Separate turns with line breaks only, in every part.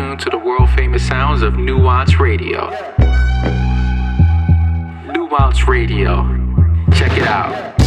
tuned to the world famous sounds of Nuance Radio. Nuance Radio. Check it out.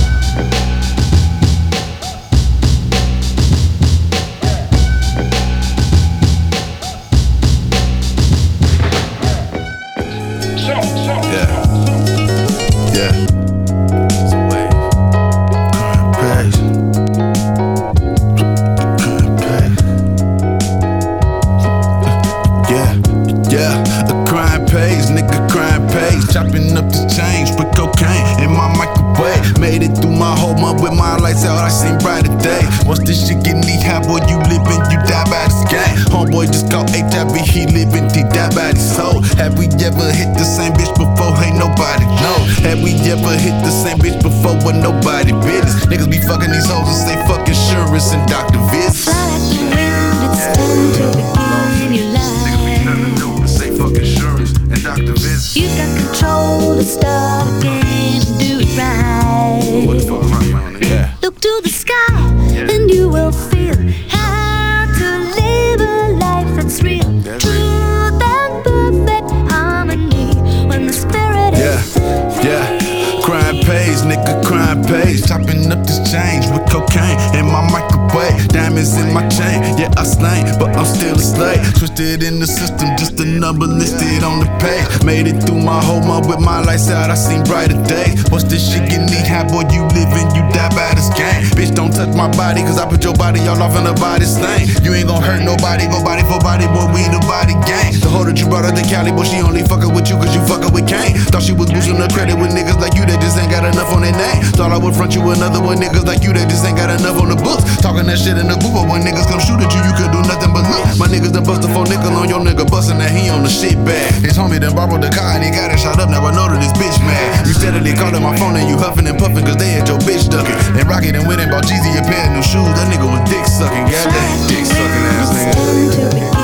lights out,
I seen brighter days. What's this shit get me? How boy, you living, you die by this game. Bitch, don't touch my body, cause I put your body all off in the body stain. You ain't gonna hurt nobody, go body for body, boy, we the body gang that you brought her to Cali, but she only fuckin' with you cause you fuckin' with Kane. Thought she was boosting her credit with niggas like you that just ain't got enough on their name. Thought I would front you another one, niggas like you that just ain't got enough on the books. Talking that shit in the group, but when niggas come shoot at you, you could do nothing but look. My niggas done bust a four nickel on your nigga bustin' that he on the shit bag. His homie done borrowed the car and he got it shot up, now I know that this bitch mad. You steadily called up my phone and you huffin' and puffin' cause they had your bitch duckin'. And Rocket and went and bought Jeezy a pair of new shoes, that nigga was dick suckin', goddamn dick suckin' ass nigga.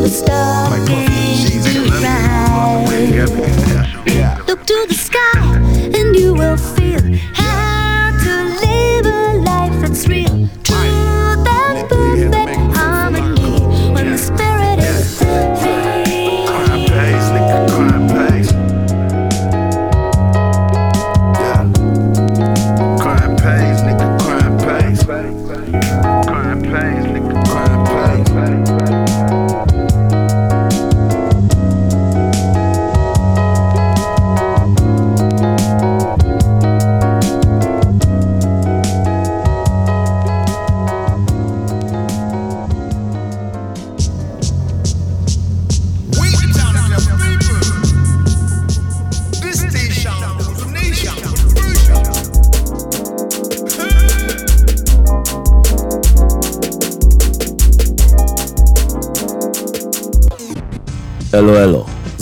the stars. Like, she's in. Look to the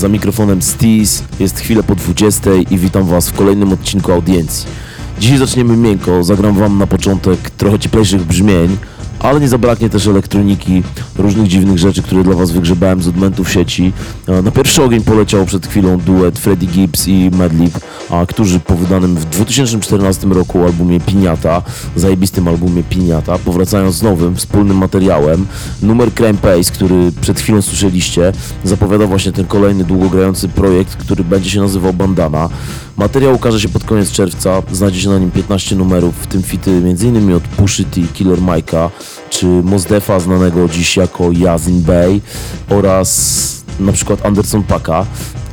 Za mikrofonem Steez, jest chwilę po 20 i witam Was w kolejnym odcinku audiencji. Dzisiaj zaczniemy miękko, zagram Wam na początek trochę cieplejszych brzmień, ale nie zabraknie też elektroniki, różnych dziwnych rzeczy, które dla Was wygrzebałem z odmentów sieci. E, na pierwszy ogień poleciał przed chwilą duet Freddie Gibbs i Madlib, którzy po wydanym w 2014 roku albumie Piniata, zajebistym albumie Piniata, powracają z nowym, wspólnym materiałem. Numer Crime Pace, który przed chwilą słyszeliście, zapowiada właśnie ten kolejny długogrający projekt, który będzie się nazywał Bandana. Materiał ukaże się pod koniec czerwca, znajdzie się na nim 15 numerów, w tym fity m.in. od Pushy T, Killer Mike'a, czy Mosdefa znanego dziś jako Yazin Bey oraz na przykład Anderson Paka.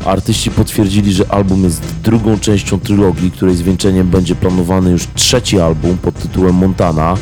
Artyści potwierdzili, że album jest drugą częścią trylogii, której zwieńczeniem będzie planowany już trzeci album pod tytułem Montana.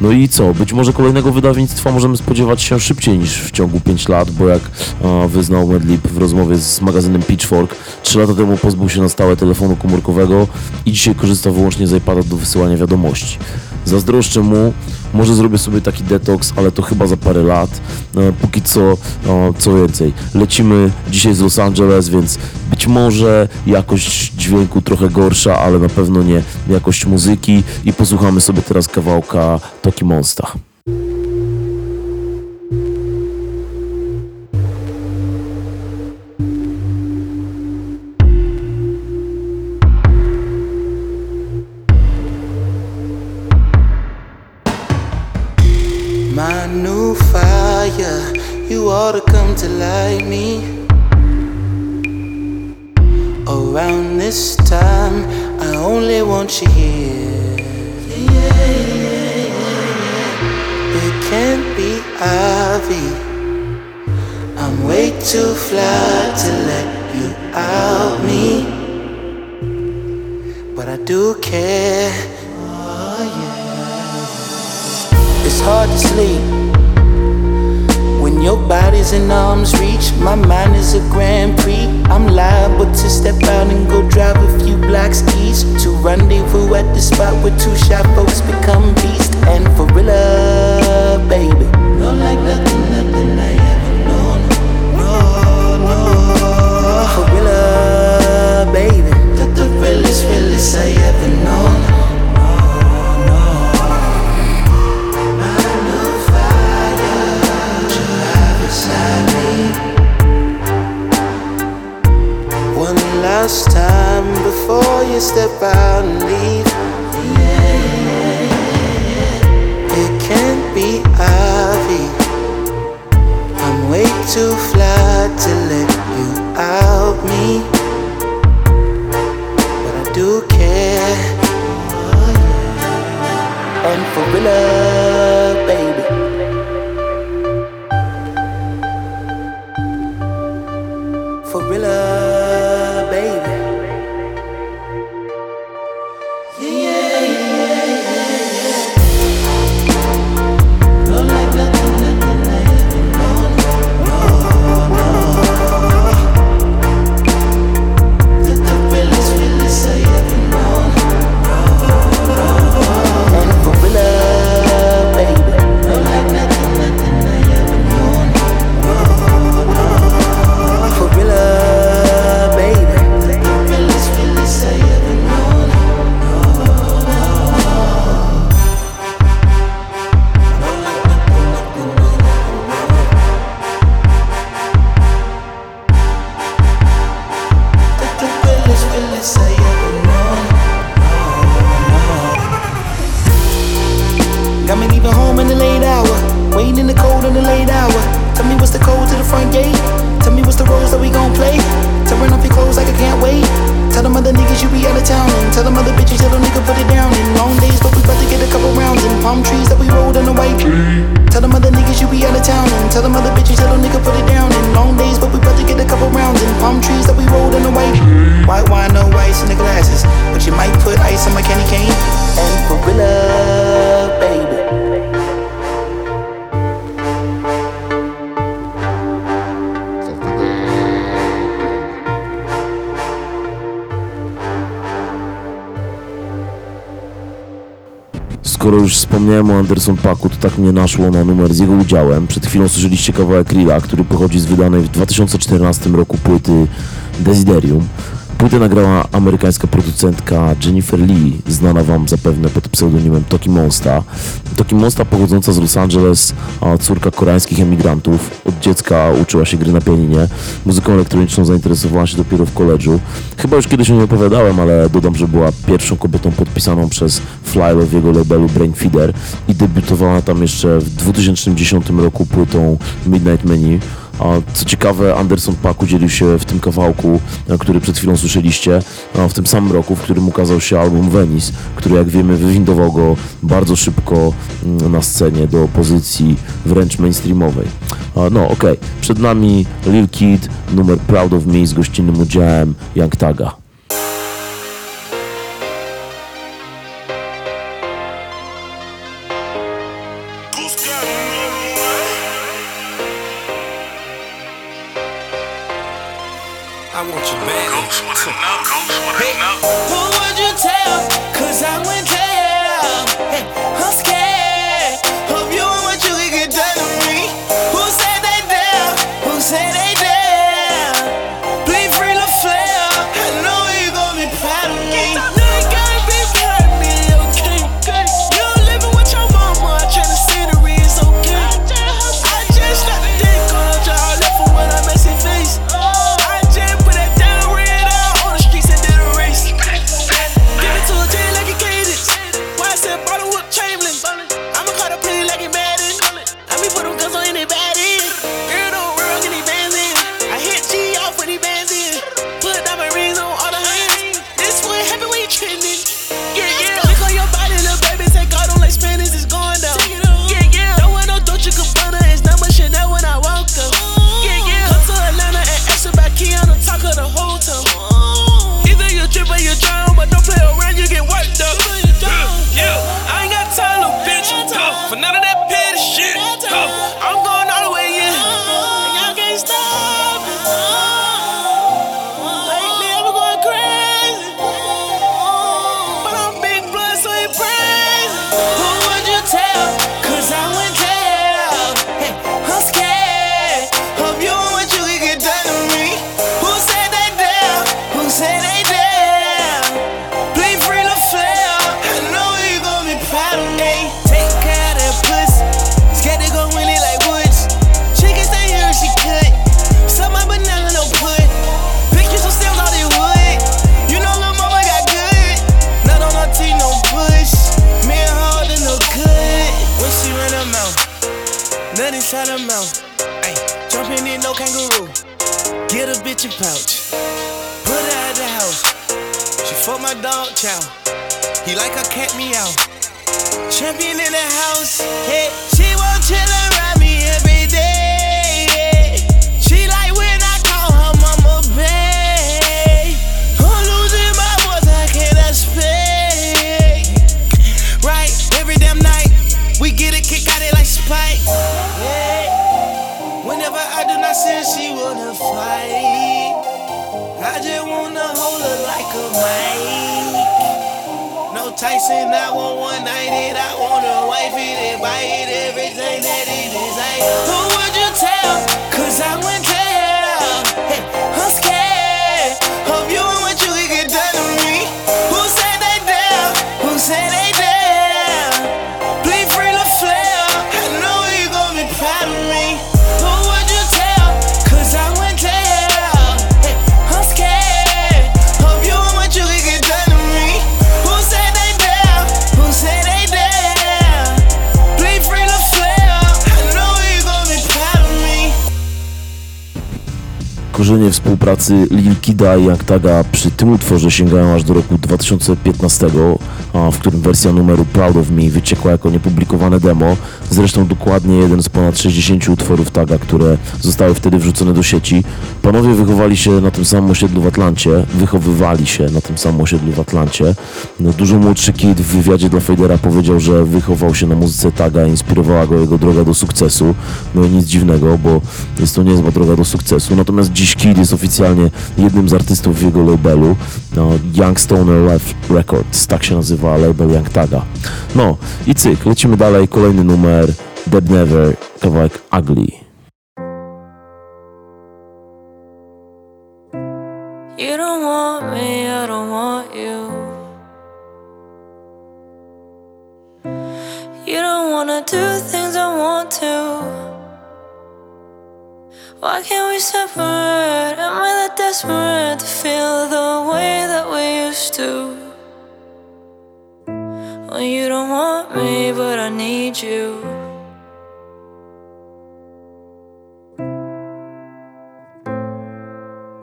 No i co? Być może kolejnego wydawnictwa możemy spodziewać się szybciej niż w ciągu 5 lat, bo jak a, wyznał Medlip w rozmowie z magazynem Pitchfork, 3 lata temu pozbył się na stałe telefonu komórkowego i dzisiaj korzysta wyłącznie z iPada do wysyłania wiadomości. Zazdroszczę mu, może zrobię sobie taki detoks, ale to chyba za parę lat. No, póki co, no, co więcej. Lecimy dzisiaj z Los Angeles, więc być może jakość dźwięku trochę gorsza, ale na pewno nie jakość muzyki i posłuchamy sobie teraz kawałka Toki Monsta.
Around this time, I only want you here. It can't be Ivy. I'm way too fly to let you out me. But I do care. Oh, yeah. It's hard to sleep your body's in arm's reach, my mind is a Grand Prix. I'm liable to step out and go drive a few blocks east to rendezvous at the spot where two shy folks become beasts. And for real, love, baby, no like nothing, nothing I ever known. No, no, for real, love, baby, the, the realest, realest I ever known. Last time before you step out and leave. It can't be Ivy. I'm way too fly to let you out me. But I do care. Oh, and for real,
wspomniałem Anderson Paku, to tak mnie naszło na numer z jego udziałem. Przed chwilą słyszeliście kawałek Rilla, który pochodzi z wydanej w 2014 roku płyty Desiderium. Płytę nagrała amerykańska producentka Jennifer Lee, znana Wam zapewne pod pseudonimem Toki Monsta. Toki Monsta pochodząca z Los Angeles, a córka koreańskich emigrantów. Od dziecka uczyła się gry na pianinie. Muzyką elektroniczną zainteresowała się dopiero w koledżu. Chyba już kiedyś o niej opowiadałem, ale dodam, że była pierwszą kobietą podpisaną przez Flylo w jego labelu Brain Feeder i debiutowała tam jeszcze w 2010 roku płytą Midnight Menu. Co ciekawe, Anderson Paak udzielił się w tym kawałku, e, który przed chwilą słyszeliście, w tym samym roku, w którym ukazał się album Venice, który jak wiemy wywindował go bardzo szybko mm, na scenie do pozycji wręcz mainstreamowej. No okej, okay. przed nami Lil Kid, numer Proud of Me z gościnnym udziałem Young Taga.
Pouch. Put her at the house. She fuck my dog chow. He like a cat meow. Champion in the house. Hey, she won't chill No I want one night it. I want a wife it buy it everything that it is. I who would you tell? Cause I went
Korzenie współpracy Lil Kida i Young Taga przy tym utworze sięgają aż do roku 2015, a w którym wersja numeru Proud of Me wyciekła jako niepublikowane demo, zresztą dokładnie jeden z ponad 60 utworów Taga, które zostały wtedy wrzucone do sieci. Panowie wychowali się na tym samym osiedlu w Atlancie, wychowywali się na tym samym osiedlu w Atlancie. No, dużo młodszy Kid w wywiadzie dla Fadera powiedział, że wychował się na muzyce Taga, inspirowała go jego droga do sukcesu. No i nic dziwnego, bo jest to niezła droga do sukcesu. Natomiast dziś Kid jest oficjalnie jednym z artystów w jego labelu. No, Young Life Records, tak się nazywa label Young Taga. No i cyk, lecimy dalej, kolejny numer, Dead Never, kawałek Ugly.
Wanna do things I want to. Why can't we separate? Am I that desperate to feel the way that we used to? Well, you don't want me, but I need you.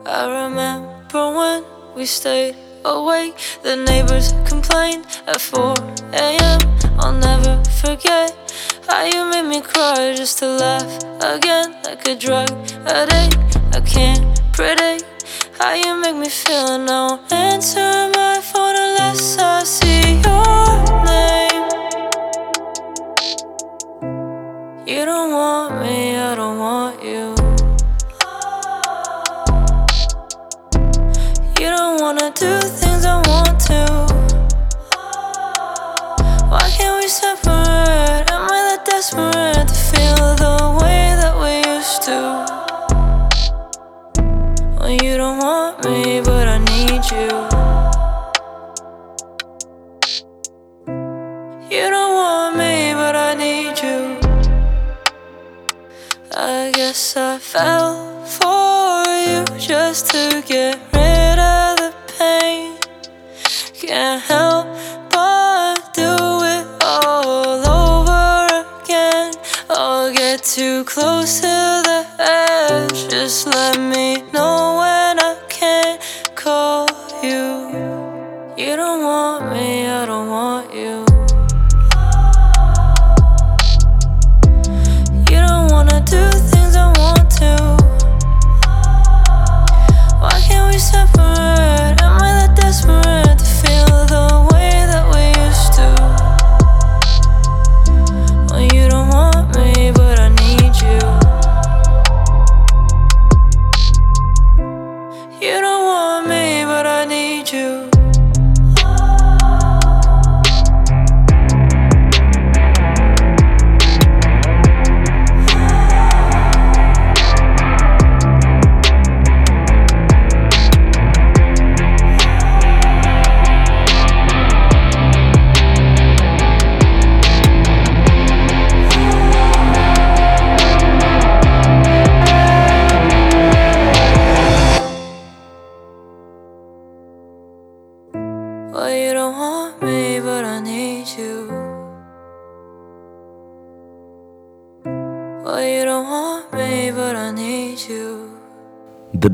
I remember when we stayed awake. The neighbors complained at 4 a.m. I'll never forget how you made me cry just to laugh again like a drug addict. I can't predict how you make me feel. Now answer my phone unless I see your name. You don't want me, I don't want you. You don't wanna do things guess I fell for you just to get rid of the pain. Can't help but do it all over again. I'll get too close to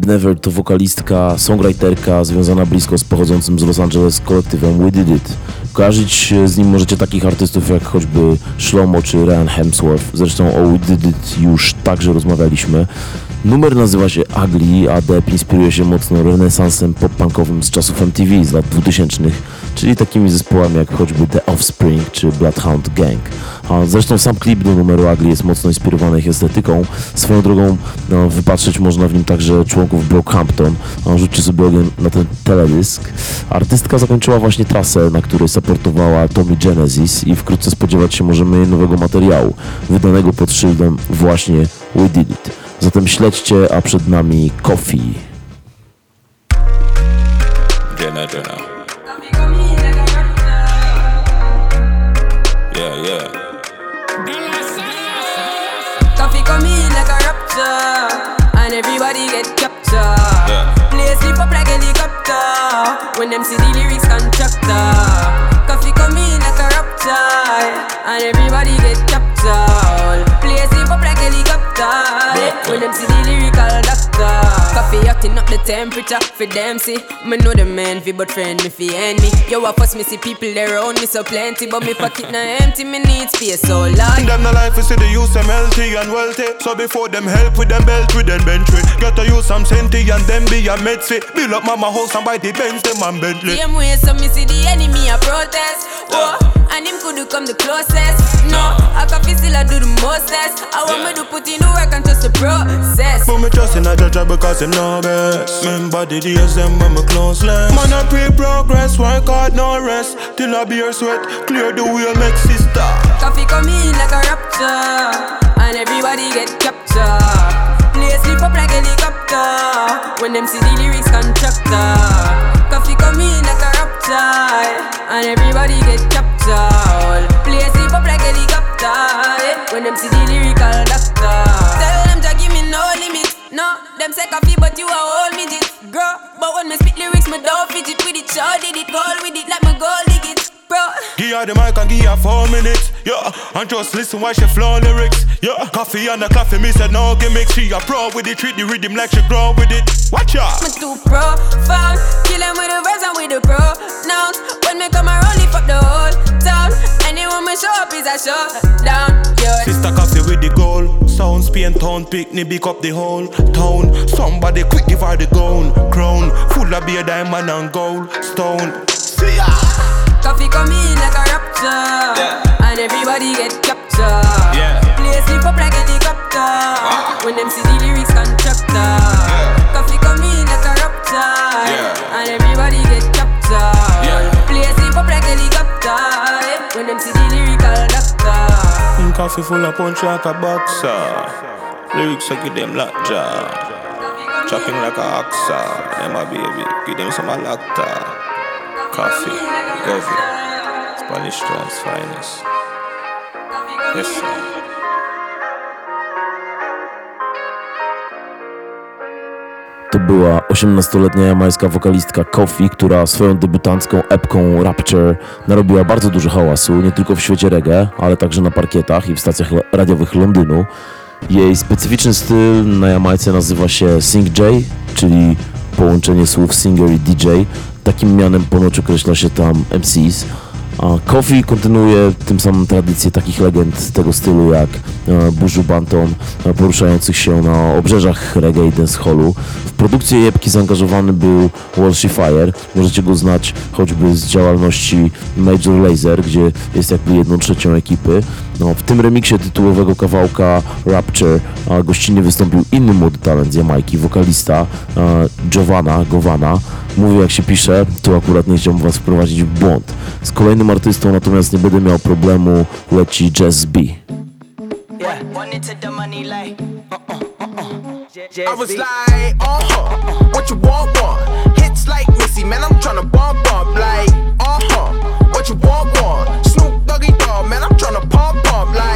Never to wokalistka, songwriterka związana blisko z pochodzącym z Los Angeles kolektywem We Did It. Kojarzyć z nim możecie takich artystów jak choćby Shlomo czy Ryan Hemsworth. Zresztą o We Did It już także rozmawialiśmy. Numer nazywa się Ugly, a Deb inspiruje się mocno renesansem pop-punkowym z czasów MTV z lat 2000, czyli takimi zespołami jak choćby The Offspring czy Bloodhound Gang. A zresztą sam klip do numeru Ugly jest mocno inspirowany ich estetyką. Swoją drogą no, wypatrzeć można w nim także członków Brockhampton. No, rzućcie sobie ogień na ten teledysk. Artystka zakończyła właśnie trasę, na której supportowała Tommy Genesis i wkrótce spodziewać się możemy nowego materiału, wydanego pod szyldem właśnie We Did It. Zatem śledźcie, a przed nami Coffee.
When them see the lyrics constructor. Coffee come in like a rapture, and everybody get captured. Play sleep up like helicopter when them see the doctor. Hotting up the temperature for them see. Me know the man fi but friend me fi enemy. Yo, I first me see people there around me so plenty, but me pocket na empty. Me need space so large.
Them the life is see the use them healthy and wealthy. So before them help with them belt with them bench Get to use some senti and then be a med fit. Build up mama house and buy the Benz them and Bentley.
Same way, so me see the enemy a protest. Whoa, and him could do come the closest. No, I can feel still I do the mostest. I want me to put in the work and trust the process.
But me trust in a judge because him know best. Remember the days them when me close less. Man I pray progress, work hard no rest. Till I beer sweat, clear the way make sister.
Coffee come in like a rapture, and everybody get captured. Play sleep up like helicopter when them see the lyrics constructor. Coffee come in like a rapture, and everybody get captured. Play sleep up like helicopter when them see the lyrical doctor. Tell them to give me no limit. No, them say coffee, but you a whole midget, girl. But when me spit lyrics, me don't fidget with it. Sure did it, goal with it like me goal dig it, bro.
Give her the mic and give her four minutes. Yeah, and just listen while she flow lyrics. Yeah, coffee and the coffee, me said no gimmicks. She a pro with it, treat the rhythm like she grow with it. Watch out.
Me too profound, kill them with the verbs and with the pronouns. When me come around, lift up the whole town. Anyone me show up is a shutdown. Yeah.
Sister coffee with the goal. Sound Spain town picnic, big up the whole town. Somebody quick give her the gown. Crown full of beer, diamond and gold. Stone. See ya.
Coffee come in like a rapture, and everybody get captured.
Yeah.
Play sleep up like a helicopter when them see the lyrics constructor. Coffee come in like a rapture,
Yeah.
and everybody get captured.
Yeah.
Play sleep up like helicopter when them see the lyrical doctor.
In coffee full of punch like a boxer. Lyrics I give them lockjaw. Chopping like a oxa. Them a baby, give them some lacta. Coffee, Govy, Spanish Town's finest. Yes, sir.
To była 18-letnia jamańska wokalistka Kofi, która swoją debiutancką epką Rapture narobiła bardzo dużo hałasu, nie tylko w świecie reggae, ale także na parkietach i w stacjach radiowych Londynu. Jej specyficzny styl na Jamajce nazywa się Sing J, czyli połączenie słów singer i DJ. Takim mianem ponoć określa się tam MCs. A Kofi kontynuuje tym samym tradycję takich legend tego stylu jak e, Buju Banton, e, poruszających się na obrzeżach reggae i dancehallu. W produkcję jebki zaangażowany był Walshy Fire. Możecie go znać choćby z działalności Major Lazer, gdzie jest jakby jedną trzecią ekipy. No, w tym remiksie tytułowego kawałka Rapture a, gościnnie wystąpił inny młody talent z Jamajki, wokalista e, Giovanna Govana. Mówię jak się pisze, tu akurat nie chciałbym was wprowadzić w błąd. Z kolejnym artystą natomiast nie będę miał problemu, leci Jazz B.
Yeah, one into the money like. I was like, what you want, want? Hits like Missy, man, I'm tryna bump, bump. Like, what you want, want? Snoop Doggy Dogg,
man, I'm tryna pump, pump. Like,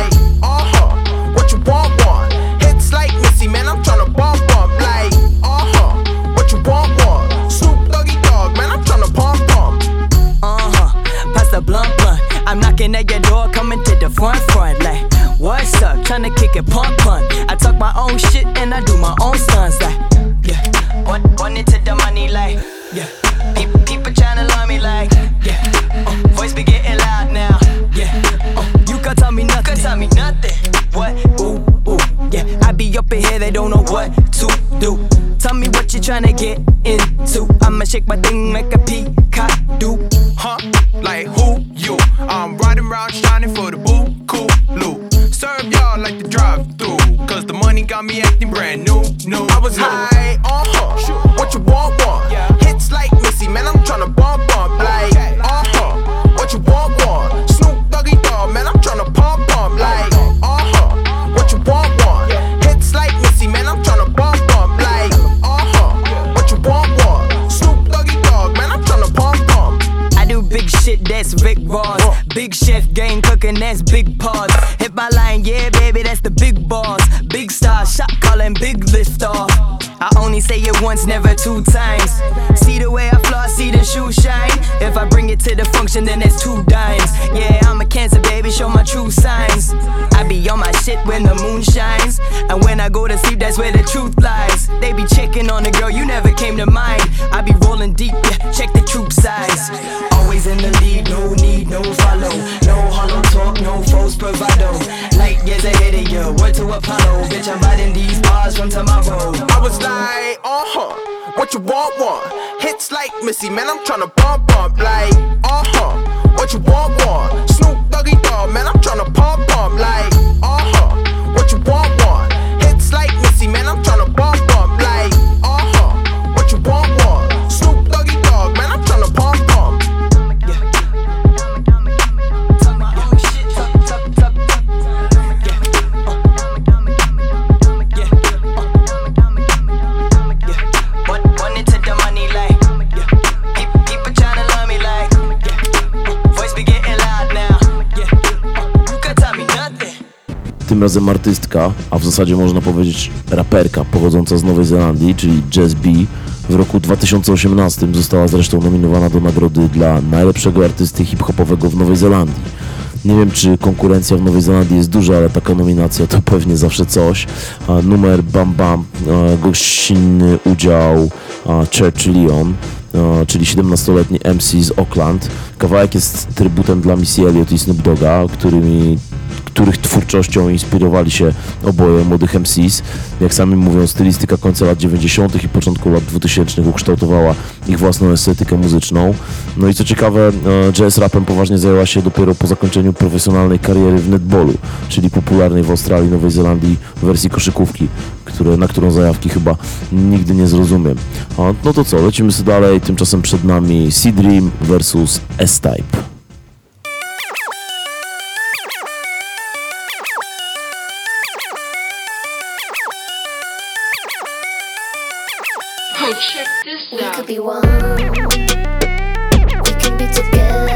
artystka, a w zasadzie można powiedzieć raperka pochodząca z Nowej Zelandii, czyli Jazz B, w roku 2018 została zresztą nominowana do nagrody dla najlepszego artysty hip-hopowego w Nowej Zelandii. Nie wiem, czy konkurencja w Nowej Zelandii jest duża, ale taka nominacja to pewnie zawsze coś. Numer Bam Bam, gościnny udział Church Leon, czyli 17-letni MC z Oakland. Kawałek jest trybutem dla Missy Elliott i Snoop Dogga, którymi których twórczością inspirowali się oboje młodych MCs. Jak sami mówią, stylistyka końca lat 90. i początku lat 2000 ukształtowała ich własną estetykę muzyczną. No i co ciekawe, e, jazz rapem poważnie zajęła się dopiero po zakończeniu profesjonalnej kariery w netballu, czyli popularnej w Australii, Nowej Zelandii wersji koszykówki, które, na którą zajawki chyba nigdy nie zrozumiem. no to co, lecimy sobie dalej, tymczasem przed nami C-Dream versus S-Type.
check this out. We could be one. We can be
together.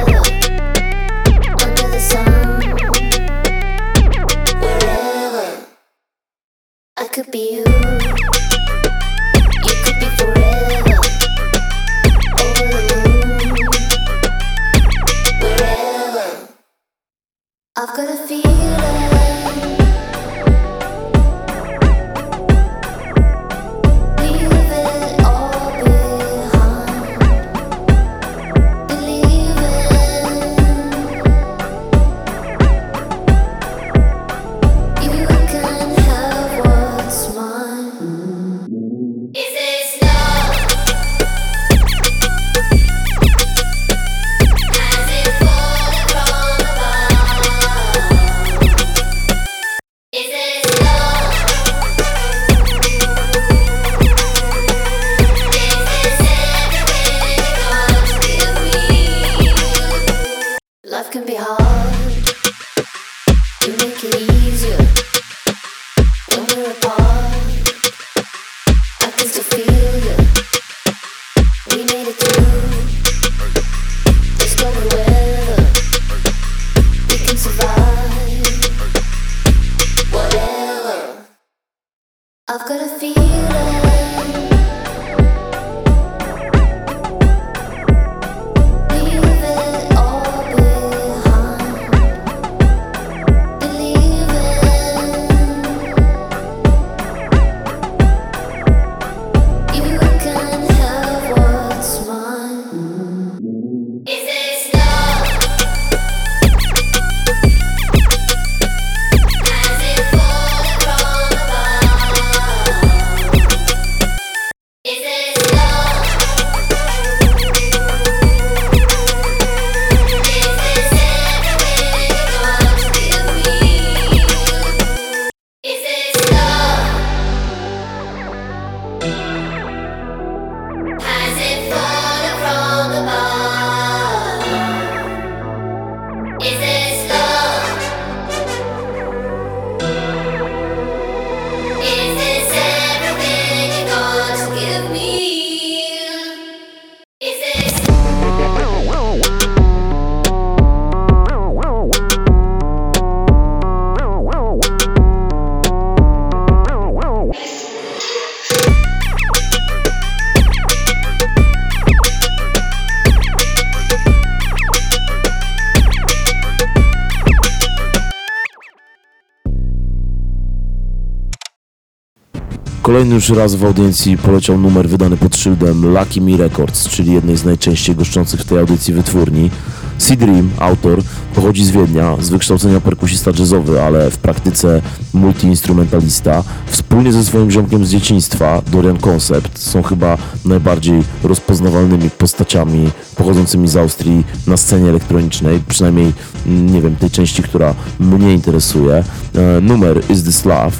Już raz w audiencji poleciał numer wydany pod szyldem Lucky Me Records, czyli jednej z najczęściej goszczących w tej audycji wytwórni. C-Dream, autor, pochodzi z Wiednia, z wykształcenia perkusista jazzowy, ale w praktyce multiinstrumentalista. Wspólnie ze swoim ziomkiem z dzieciństwa, Dorian Concept, są chyba najbardziej rozpoznawalnymi postaciami pochodzącymi z Austrii na scenie elektronicznej, przynajmniej mm, nie wiem, tej części, która mnie interesuje. E, numer Is This Love,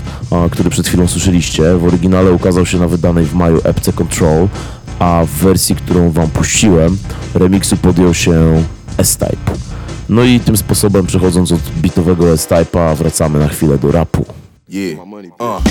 który przed chwilą słyszeliście, w oryginale ukazał się na wydanej w maju epce Control, a w wersji, którą wam puściłem, remiksu podjął się S-Type. No i tym sposobem przechodząc od bitowego S-Type'a wracamy na chwilę do rapu.
Yeah. Uh.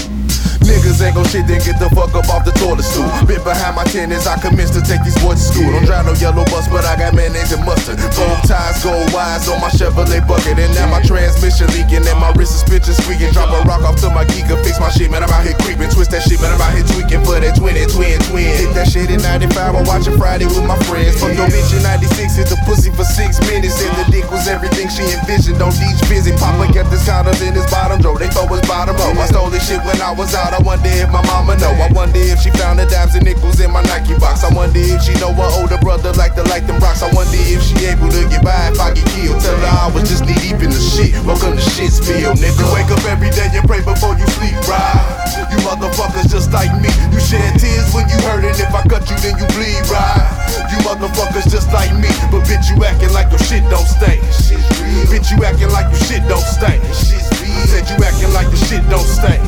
Niggas ain't gon' shit, then get the fuck up off the toilet stool. Bit behind my tent as I commence to take these boys to school. Don't drive no yellow bus, but I got mayonnaise and mustard. Bow ties, gold wires on my Chevrolet bucket. And now my transmission leaking and my wrist suspension squeaking. Drop a rock off to my geeker, fix my shit, man. I'm out here creeping. Twist that shit, man. I'm out here tweaking for that twin and twin twin. Hit that shit in 95 I'm watching Friday with my friends. Fuck your bitch in 96, hit the pussy for six minutes. Said the dick was everything she envisioned. Don't each visit. Papa kept his condoms in his bottom drawer. They thought was bottom up. I stole this shit when I was out. I wonder if my mama know. I wonder if she found the dimes and nickels in my Nike box. I wonder if she know her older brother like to like them rocks. I wonder if she able to get by if I get killed. Tell her I was just knee deep in the shit. Welcome to Shitsville, nigga. Wake up every day and pray before you sleep, right? You motherfuckers just like me. You shed tears when you hurt it. If I cut you, then you bleed, right? You motherfuckers just like me. But bitch, you acting like your shit don't stink. Bitch, you acting like your shit don't stink. Said you acting like the shit don't stink.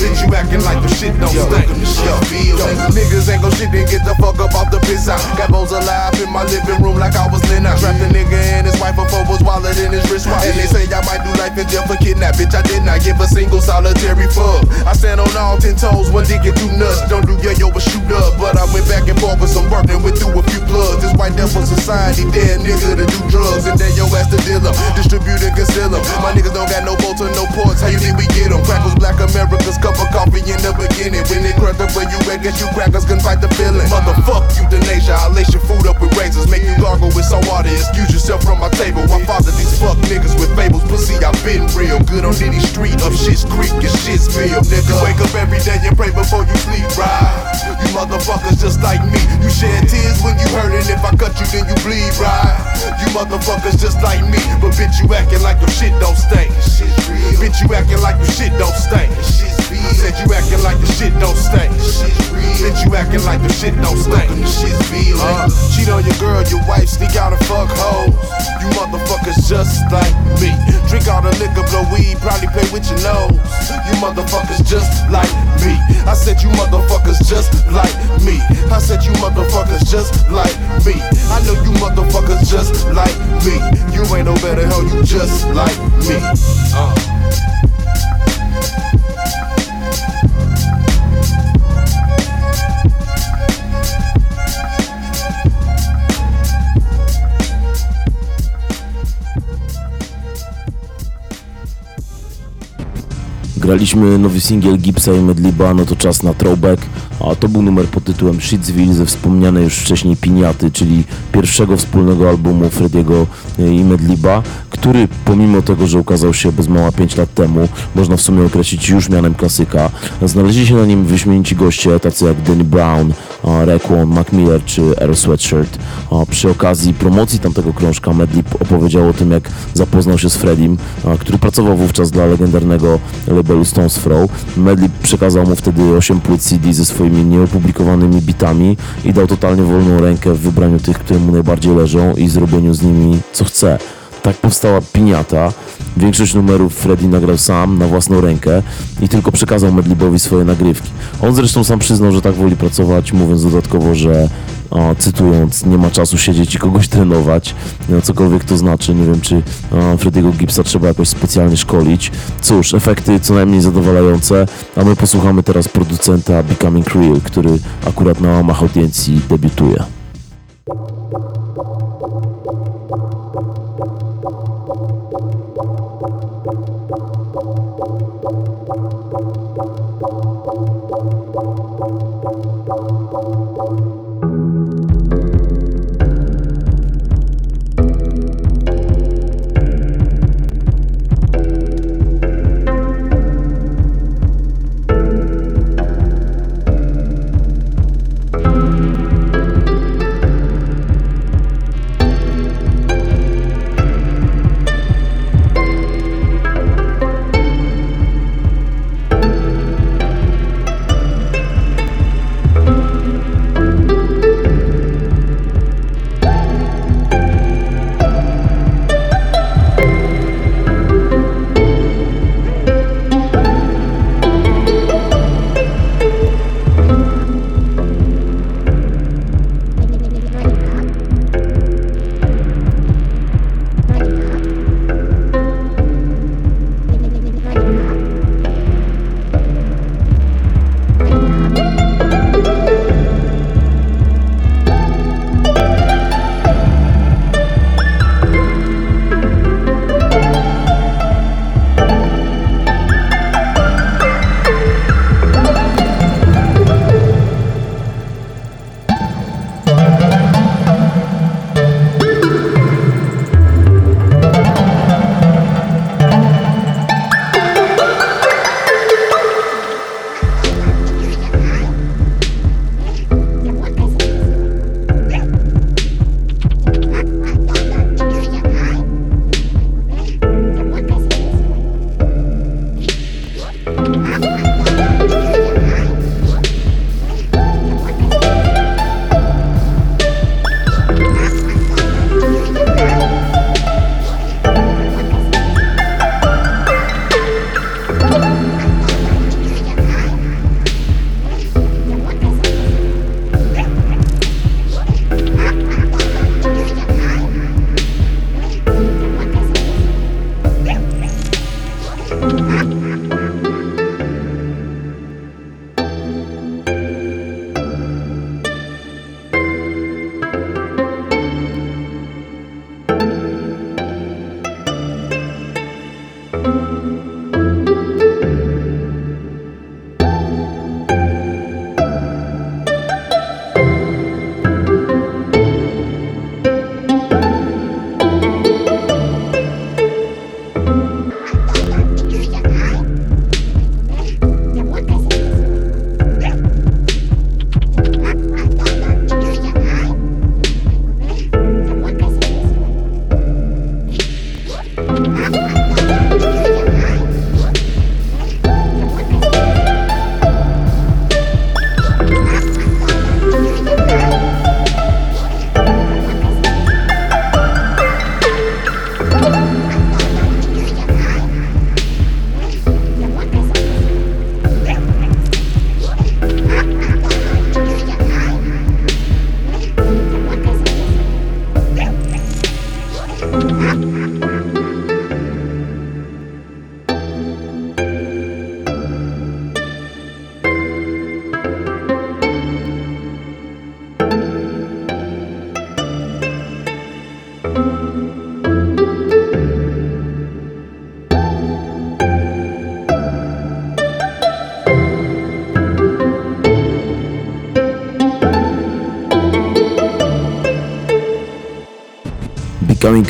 Bitch, you acting like the shit don't stink. Yo, yo, niggas ain't gon' shit, then get the fuck up off the piss out. Got bows alive in my living room like I was Lena. Trapped a nigga and his wife before was wallet in his wristwatch. And they say I might do life in jail for kidnap. Bitch, I did not give a single solitary fuck. I stand on all ten toes, one dick and two nuts. Don't do yo yo but shoot up. But I went back and forth with some work and went through a few plugs. This white devil society, dead nigga to do drugs. And then yo ass to deal them, distribute and conceal them. My niggas don't got no bolts or no ports. How you think we get them? Crackles, black America's cup of coffee in the beginning. When it cracked up where you at, guess you crackers can fight the feeling. Motherfuck you, nation. I lace your food up with razors, make you gargle with salt water. Excuse yourself from my table. I father these fuck niggas with fables. Pussy, I've been real good on any street of shit's creek and shit's bill, nigga. Wake up every day and pray before you sleep, right? You motherfuckers just like me. You shed tears when you hurt, and if I cut you, then you bleed, right? You motherfuckers just like me, but bitch, you acting like your shit don't stink. Bitch, you acting like your shit don't stink. Said you acting like the shit don't stink. Bitch, you acting like the shit don't stink. Uh, cheat on your girl, your wife, sneak out and fuck hoes. You motherfuckers just like me. Drink all the liquor, blow weed, probably play with your nose. You motherfuckers just like me. I said you motherfuckers just like me. I said you motherfuckers just like me. I know you motherfuckers just like me. You ain't no better hell, you just like me. Uh.
Graliśmy nowy singiel Gipsa i Medliba, no to czas na throwback, a to był numer pod tytułem Shitsville ze wspomnianej już wcześniej Piniaty, czyli pierwszego wspólnego albumu Frediego i Medliba, który pomimo tego, że ukazał się bez mała 5 lat temu, można w sumie określić już mianem klasyka. Znaleźli się na nim wyśmienici goście, tacy jak Danny Brown, Raekwon, Mac Miller czy Aero Sweatshirt. Przy okazji promocji tamtego krążka Medlib opowiedział o tym, jak zapoznał się z Fredim, który pracował wówczas dla legendarnego labelu Stones Throw. Medlib przekazał mu wtedy 8 płyt CD ze swoimi nieopublikowanymi bitami i dał totalnie wolną rękę w wybraniu tych, które mu najbardziej leżą i zrobieniu z nimi co chce. Tak powstała Piniata. Większość numerów Freddy nagrał sam, na własną rękę i tylko przekazał Medlibowi swoje nagrywki. On zresztą sam przyznał, że tak woli pracować, mówiąc dodatkowo, że cytując, nie ma czasu siedzieć i kogoś trenować, no, cokolwiek to znaczy. Nie wiem, czy o, Frediego Gipsa trzeba jakoś specjalnie szkolić. Cóż, efekty co najmniej zadowalające, a my posłuchamy teraz producenta Becoming Real, który akurat na łamach audiencji debiutuje.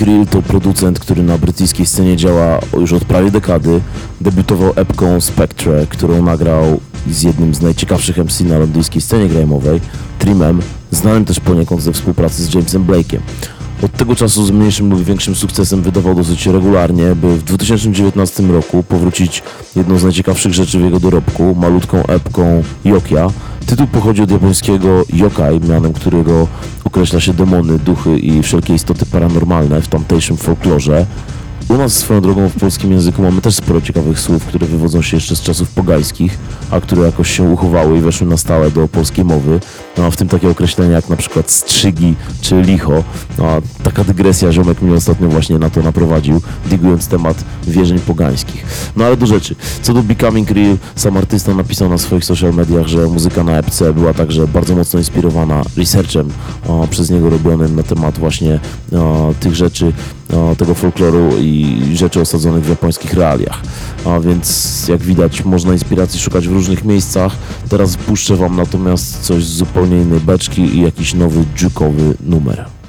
Real to producent, który na brytyjskiej scenie działa już od prawie dekady. Debiutował epką Spectre, którą nagrał z jednym z najciekawszych MC na londyńskiej scenie gramowej, Trimem, znanym też poniekąd ze współpracy z Jamesem Blake'em. Od tego czasu z mniejszym lub większym sukcesem wydawał dosyć regularnie, by w 2019 roku powrócić jedną z najciekawszych rzeczy w jego dorobku, malutką epką Yokia. Tytuł pochodzi od japońskiego yokai, mianem którego określa się demony, duchy i wszelkie istoty paranormalne w tamtejszym folklorze. U nas swoją drogą w polskim języku mamy też sporo ciekawych słów, które wywodzą się jeszcze z czasów pogańskich, a które jakoś się uchowały i weszły na stałe do polskiej mowy. No a w tym takie określenia jak na przykład strzygi czy licho. No a taka dygresja ziomek mnie ostatnio właśnie na to naprowadził, digując temat wierzeń pogańskich. No ale do rzeczy. Co do Becoming Real, sam artysta napisał na swoich social mediach, że muzyka na epce była także bardzo mocno inspirowana researchem o, przez niego robionym na temat właśnie o, tych rzeczy, o, tego folkloru i rzeczy osadzonych w japońskich realiach. A więc jak widać można inspiracji szukać w różnych miejscach. Teraz puszczę wam natomiast coś z zupełnie innej beczki i jakiś nowy dżukowy numer.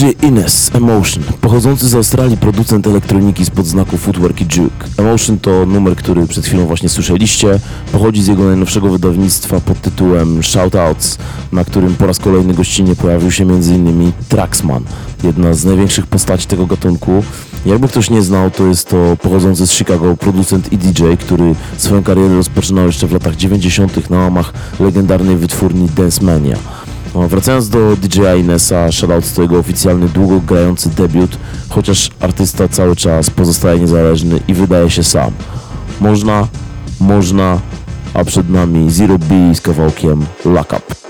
DJ Ines, Emotion, pochodzący z Australii producent elektroniki spod znaku Footwork i Juke. Emotion to numer, który przed chwilą właśnie słyszeliście. Pochodzi z jego najnowszego wydawnictwa pod tytułem Shoutouts, na którym po raz kolejny gościnnie pojawił się m.in. Traxman, jedna z największych postaci tego gatunku. Jakby ktoś nie znał, to jest to pochodzący z Chicago producent i DJ, który swoją karierę rozpoczynał jeszcze w latach 90. na łamach legendarnej wytwórni Dance Mania. No, wracając do DJ-a Inesa, shoutout to jego oficjalny, długo grający debiut, chociaż artysta cały czas pozostaje niezależny i wydaje się sam. Można, można, a przed nami Zero B z kawałkiem Lock Up.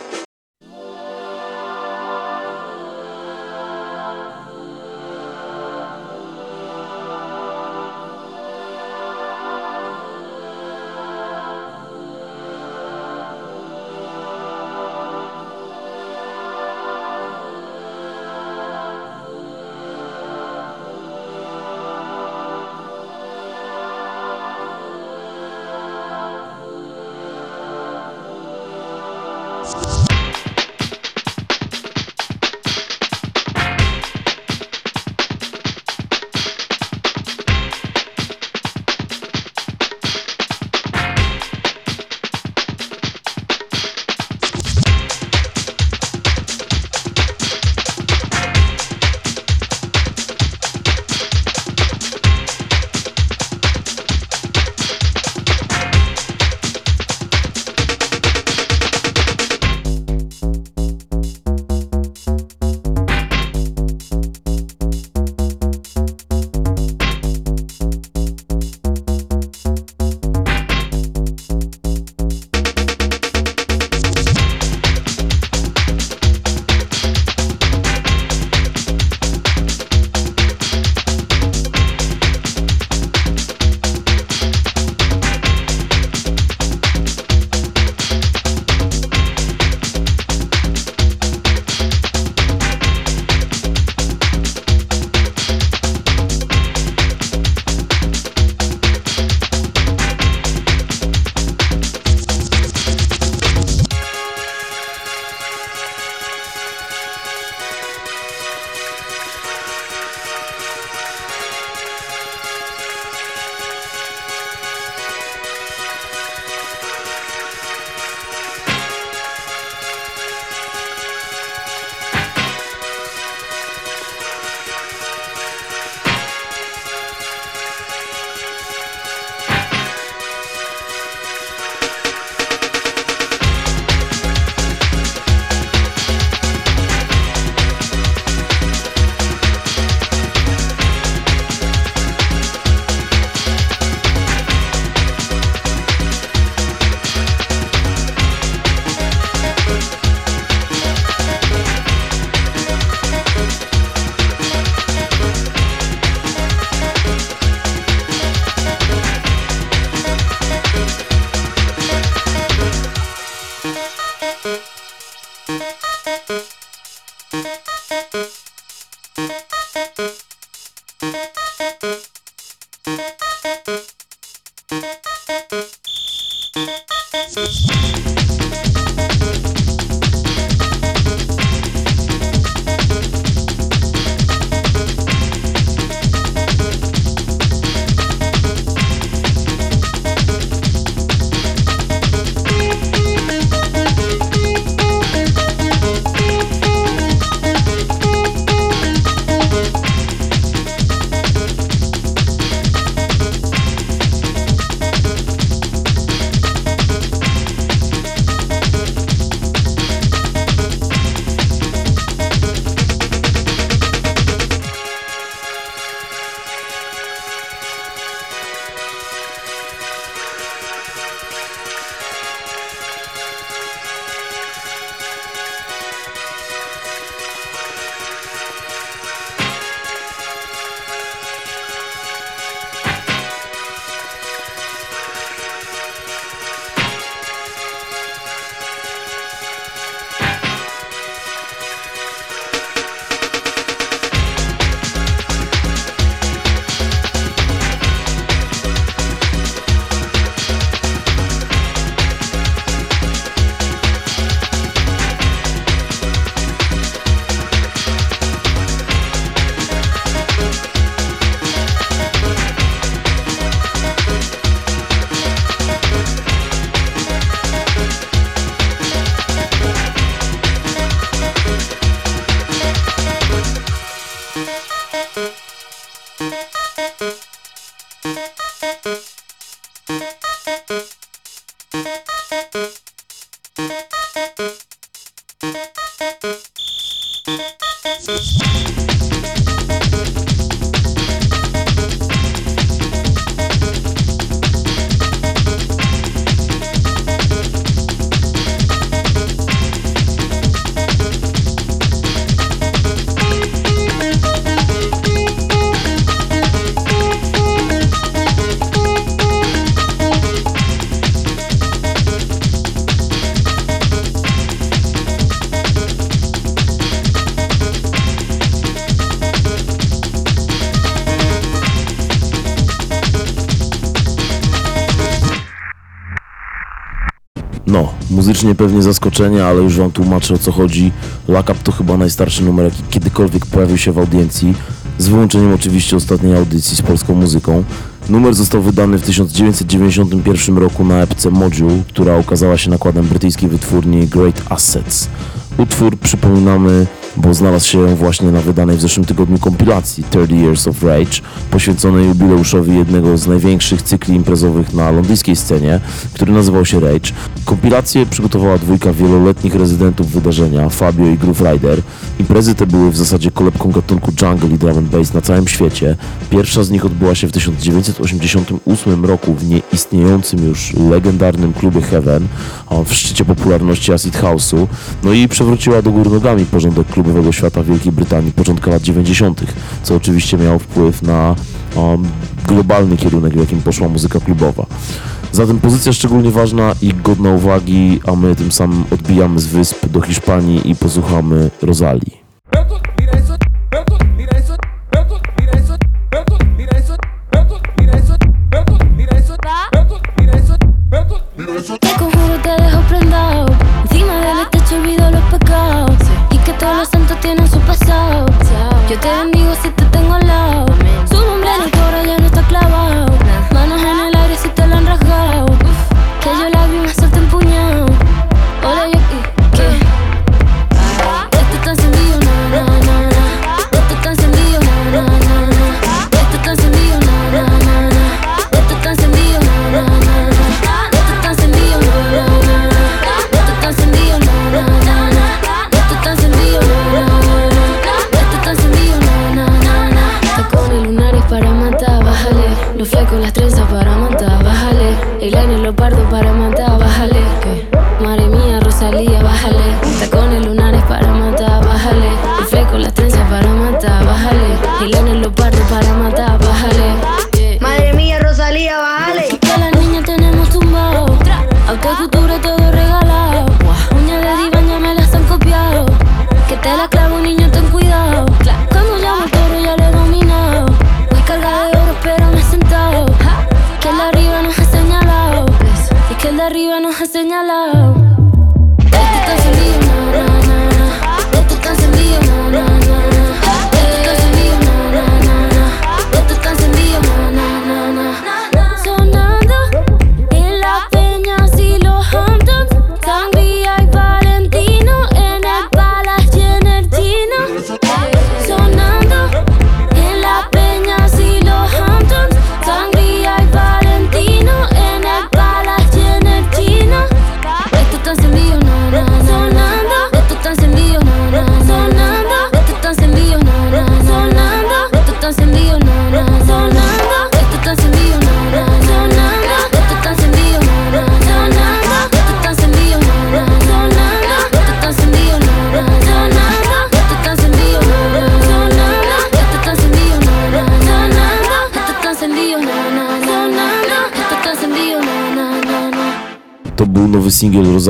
Muzycznie pewnie zaskoczenie, ale już wam tłumaczę o co chodzi. Lock Up to chyba najstarszy numer, jaki kiedykolwiek pojawił się w audiencji, z wyłączeniem oczywiście ostatniej audycji z polską muzyką. Numer został wydany w 1991 roku na epce Module, która ukazała się nakładem brytyjskiej wytwórni Great Assets. Utwór przypominamy, bo znalazł się właśnie na wydanej w zeszłym tygodniu kompilacji 30 Years of Rage, poświęconej jubileuszowi jednego z największych cykli imprezowych na londyńskiej scenie, który nazywał się Rage. Kompilację przygotowała dwójka wieloletnich rezydentów wydarzenia, Fabio i Groove Rider. Imprezy te były w zasadzie kolebką gatunku jungle i drum and bass na całym świecie. Pierwsza z nich odbyła się w 1988 roku w nieistniejącym już legendarnym klubie Heaven, w szczycie popularności acid house'u, no i przewróciła do góry nogami porządek klubowego świata Wielkiej Brytanii początka lat 90., co oczywiście miało wpływ na um, globalny kierunek, w jakim poszła muzyka klubowa. Zatem pozycja szczególnie ważna i godna uwagi, a my tym samym odbijamy z wysp do Hiszpanii i posłuchamy Rosalii.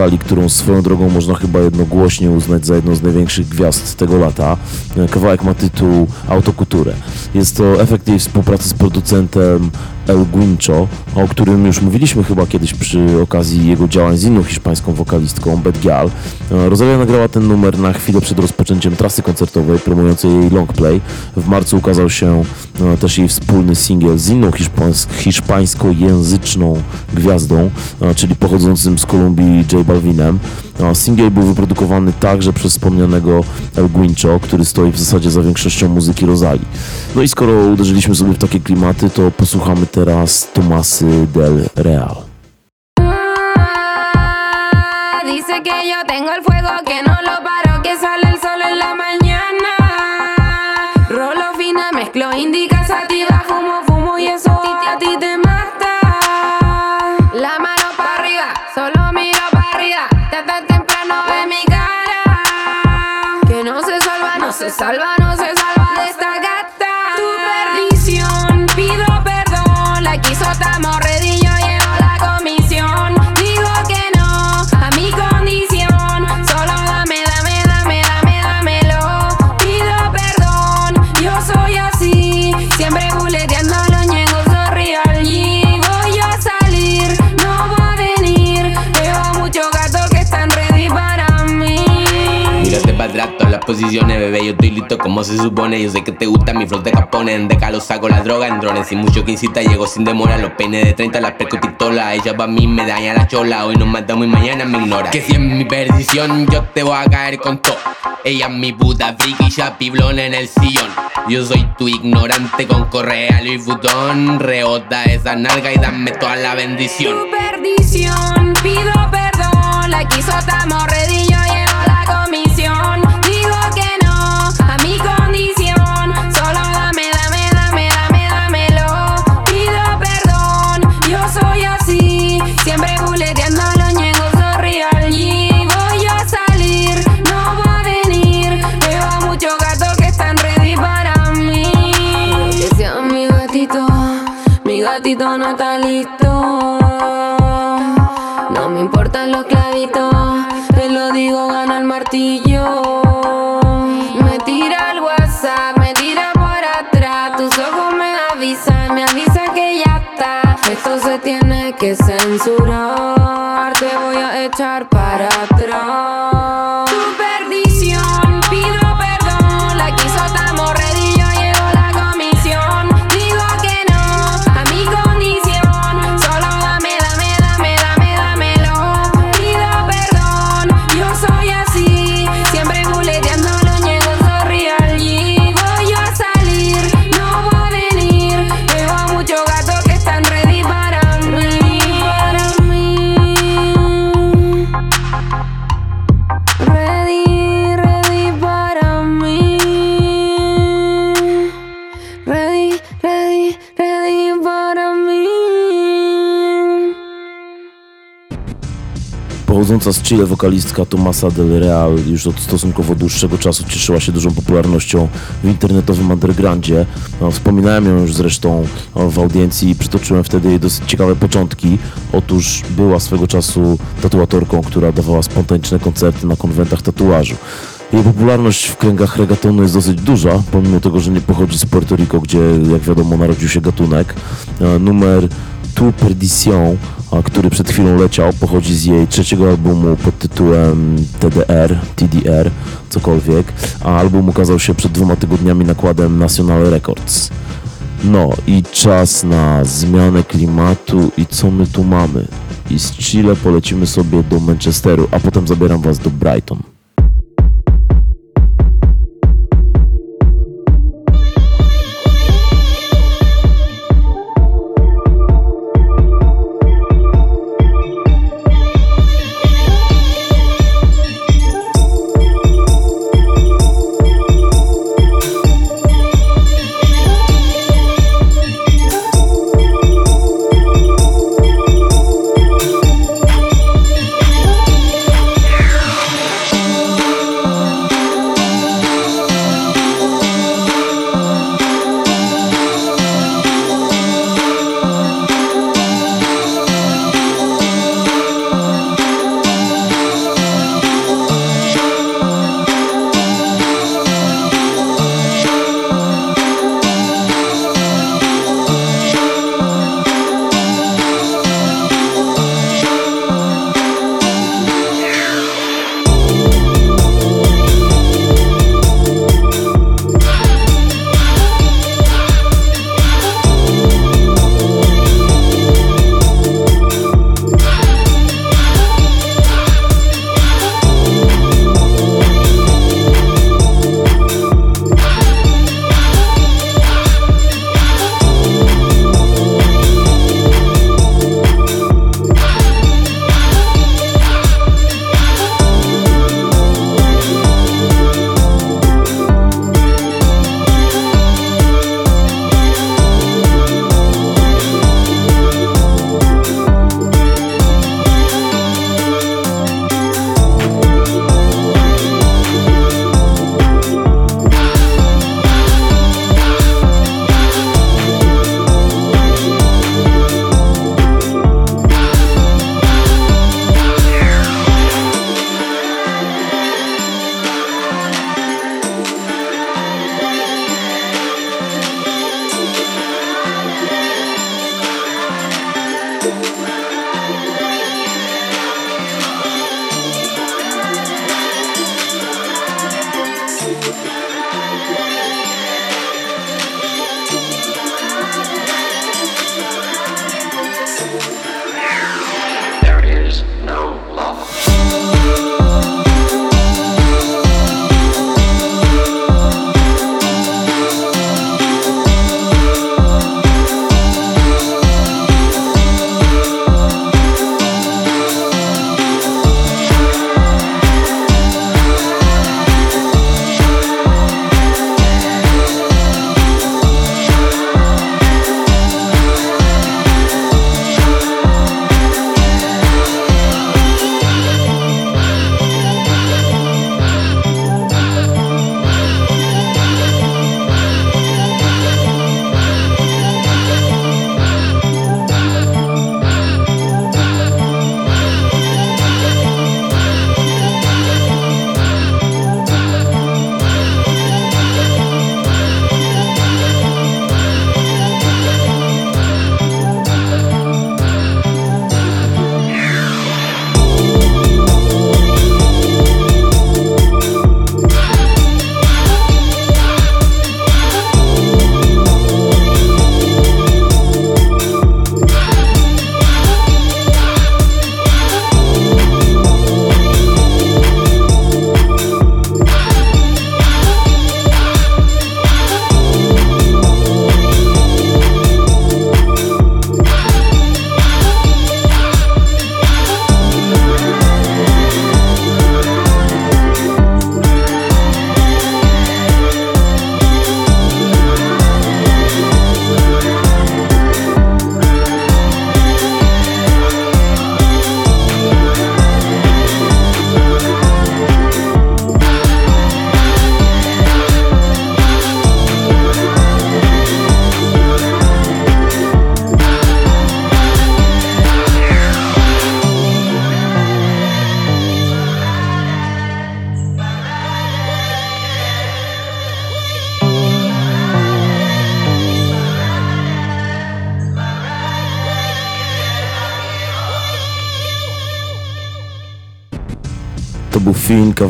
Rosalii, którą swoją drogą można chyba jednogłośnie uznać za jedną z największych gwiazd tego lata. Kawałek ma tytuł Autokulturę. Jest to efekt jej współpracy z producentem El Guincho, o którym już mówiliśmy chyba kiedyś przy okazji jego działań z inną hiszpańską wokalistką, Beth Gial. Rosalia nagrała ten numer na chwilę przed rozpoczęciem trasy koncertowej promującej jej longplay. W marcu ukazał się e, też jej wspólny singiel z inną hiszpańs- hiszpańskojęzyczną gwiazdą, e, czyli pochodzącym z Kolumbii J Balvinem. E, Singiel był wyprodukowany także przez wspomnianego El Guincho, który stoi w zasadzie za większością muzyki Rosalii. No i skoro uderzyliśmy sobie w takie klimaty, to posłuchamy teraz Tomasy del Real.
sé que yo tengo el fuego que no lo paro, que sale
posiciones, bebé. Yo estoy listo como se supone. Yo sé que te gusta mi flow de capone. En decalo saco la droga en drones. Sin mucho que incita, llego sin demora. Los peines de 30, las percutistolas. Ella pa' mí me daña la chola. Hoy nos matamos y mañana me ignora. Que si en mi perdición, yo te voy a caer con todo. Ella es mi puta friki, ya piblona en el sillón. Yo soy tu ignorante con correa Louis Vuitton. Rebota esa nalga y dame toda la bendición.
Tu perdición, pido perdón. La quiso tamorredillo, llevo la que censurar.
Pochodząca z Chile wokalistka Tomasa Del Real już od stosunkowo dłuższego czasu cieszyła się dużą popularnością w internetowym undergroundzie. No, Wspominałem ją już zresztą w audiencji i przytoczyłem wtedy jej dosyć ciekawe początki. Otóż była swego czasu tatuatorką, która dawała spontaniczne koncerty na konwentach tatuażu. Jej popularność w kręgach reggaetonu jest dosyć duża, pomimo tego, że nie pochodzi z Puerto Rico, gdzie jak wiadomo narodził się gatunek. E, Numer Tu Perdition, a, który przed chwilą leciał, pochodzi z jej trzeciego albumu pod tytułem TDR, TDR, cokolwiek, a album ukazał się przed dwoma tygodniami nakładem National Records. No i czas na zmianę klimatu i co my tu mamy? I z Chile polecimy sobie do Manchesteru, a potem zabieram was do Brighton.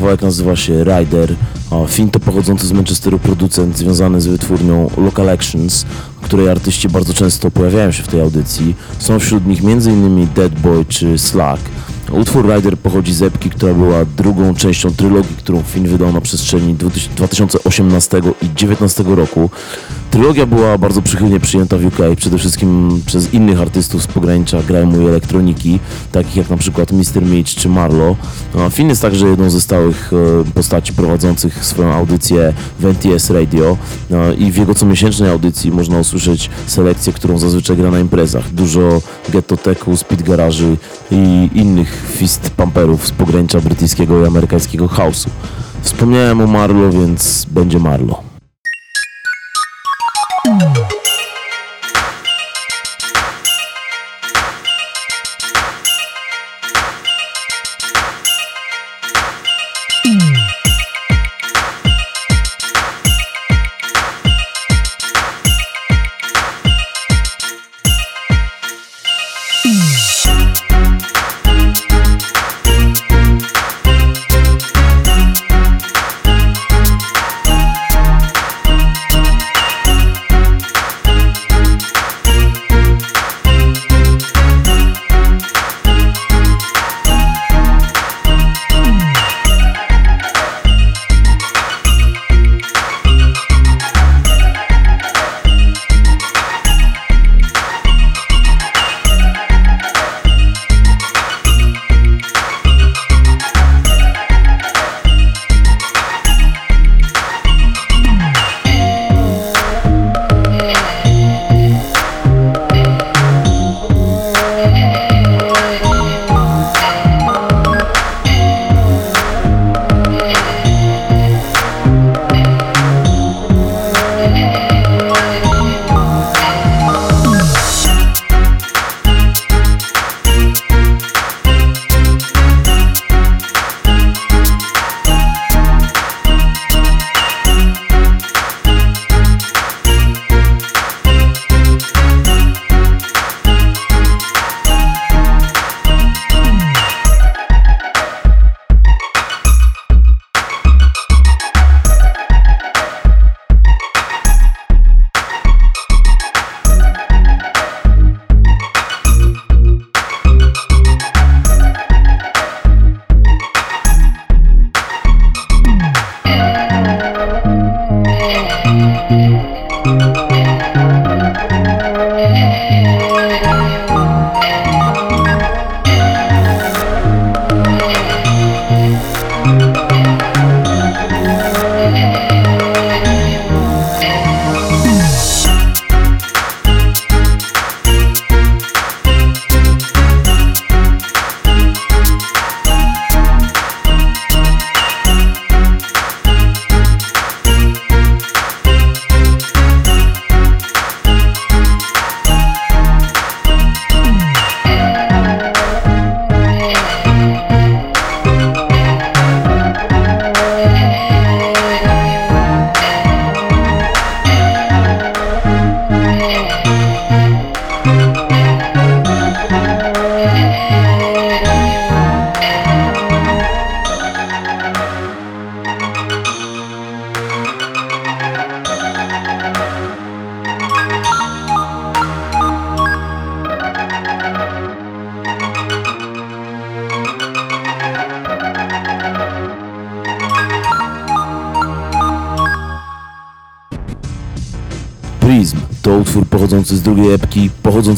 Kawałek nazywa się Rider. Finn to pochodzący z Manchesteru producent związany z wytwórnią Local Actions, której artyści bardzo często pojawiają się w tej audycji. Są wśród nich m.in. Dead Boy czy Slack. Utwór Rider pochodzi z epki, która była drugą częścią trylogii, którą Finn wydał na przestrzeni 2018 i 2019 roku. Trylogia była bardzo przychylnie przyjęta w UK, przede wszystkim przez innych artystów z pogranicza grajmu i elektroniki, takich jak na przykład Mr. Mitch czy Marlo. A Finn jest także jedną ze stałych e, postaci prowadzących swoją audycję w NTS Radio E, i w jego comiesięcznej audycji można usłyszeć selekcję, którą zazwyczaj gra na imprezach. Dużo ghettoteku, speed garaży i innych fist pumperów z pogranicza brytyjskiego i amerykańskiego house'u. Wspomniałem o Marlo, więc będzie Marlo.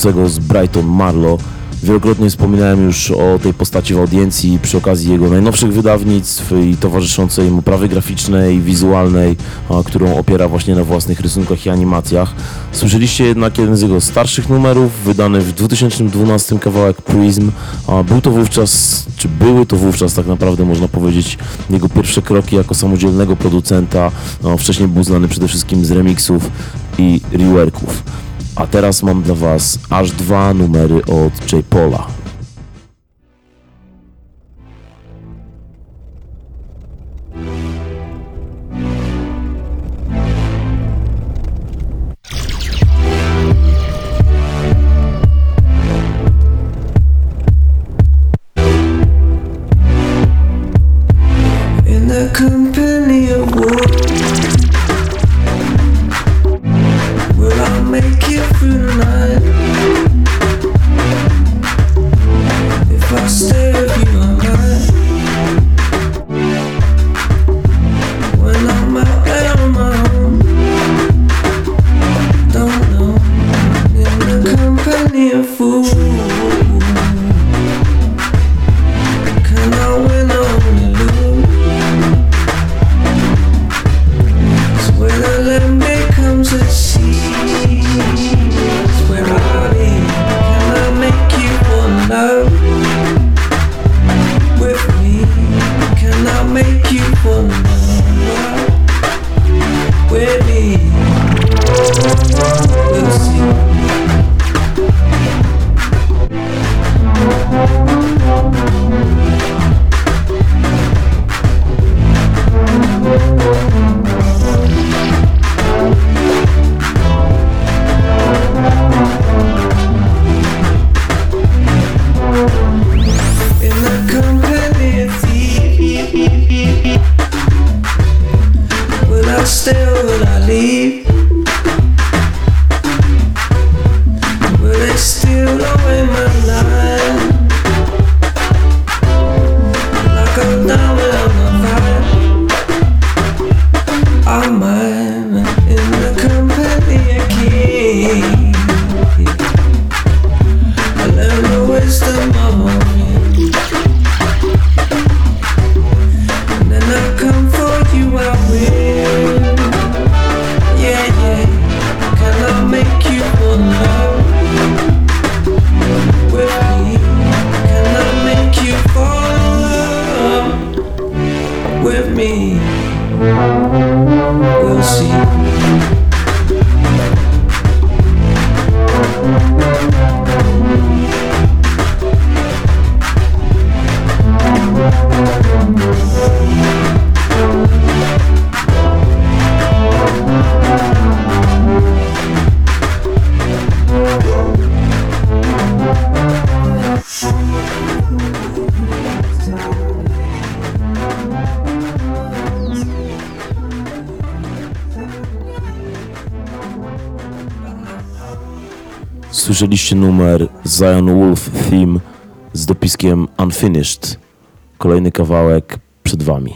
Pochodzącego z Brighton Marlow. Wielokrotnie wspominałem już o tej postaci w audiencji przy okazji jego najnowszych wydawnictw i towarzyszącej mu prawy graficznej, wizualnej, którą opiera właśnie na własnych rysunkach i animacjach. Słyszeliście jednak jeden z jego starszych numerów, wydany w 2012 kawałek Prism. Był to wówczas, czy były to wówczas tak naprawdę można powiedzieć jego pierwsze kroki jako samodzielnego producenta. Wcześniej był znany przede wszystkim z remixów i reworków. A teraz mam dla Was aż dwa numery od J. Paula. Zion Wolf Theme z dopiskiem Unfinished. Kolejny kawałek przed Wami.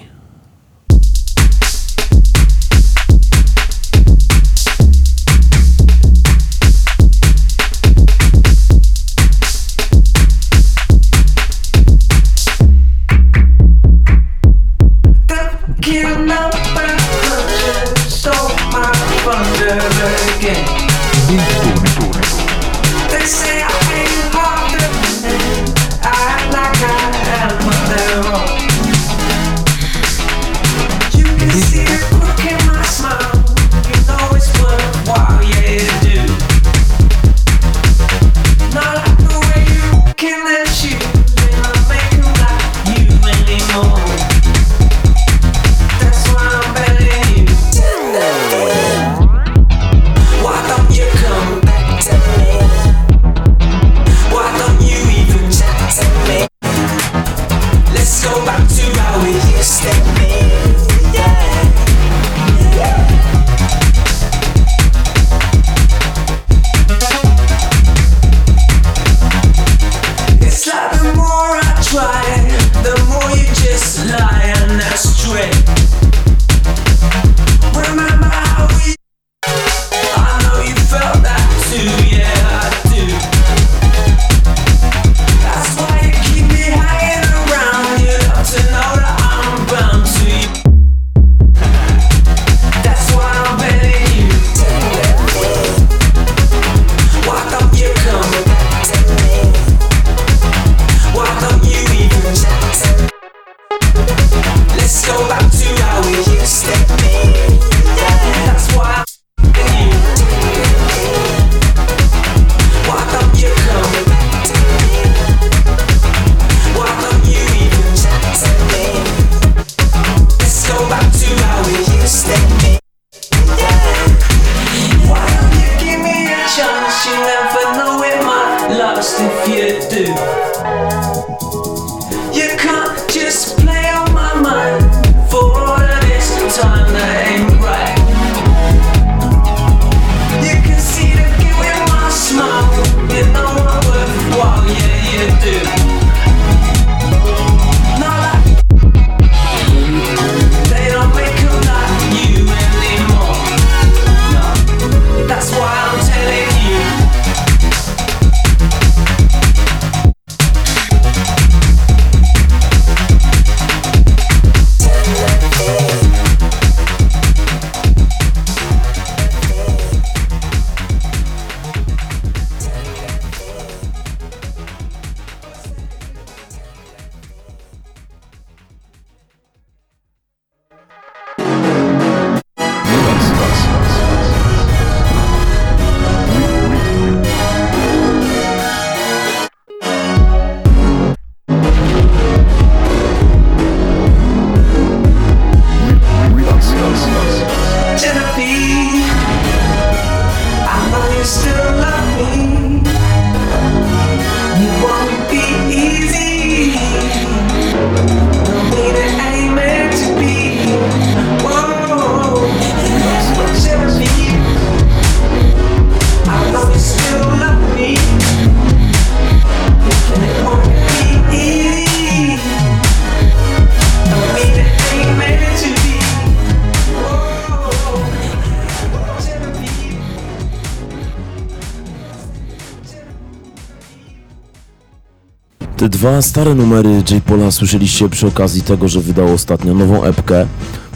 Dwa stare numery J. Paula słyszeliście przy okazji tego, że wydał ostatnio nową epkę.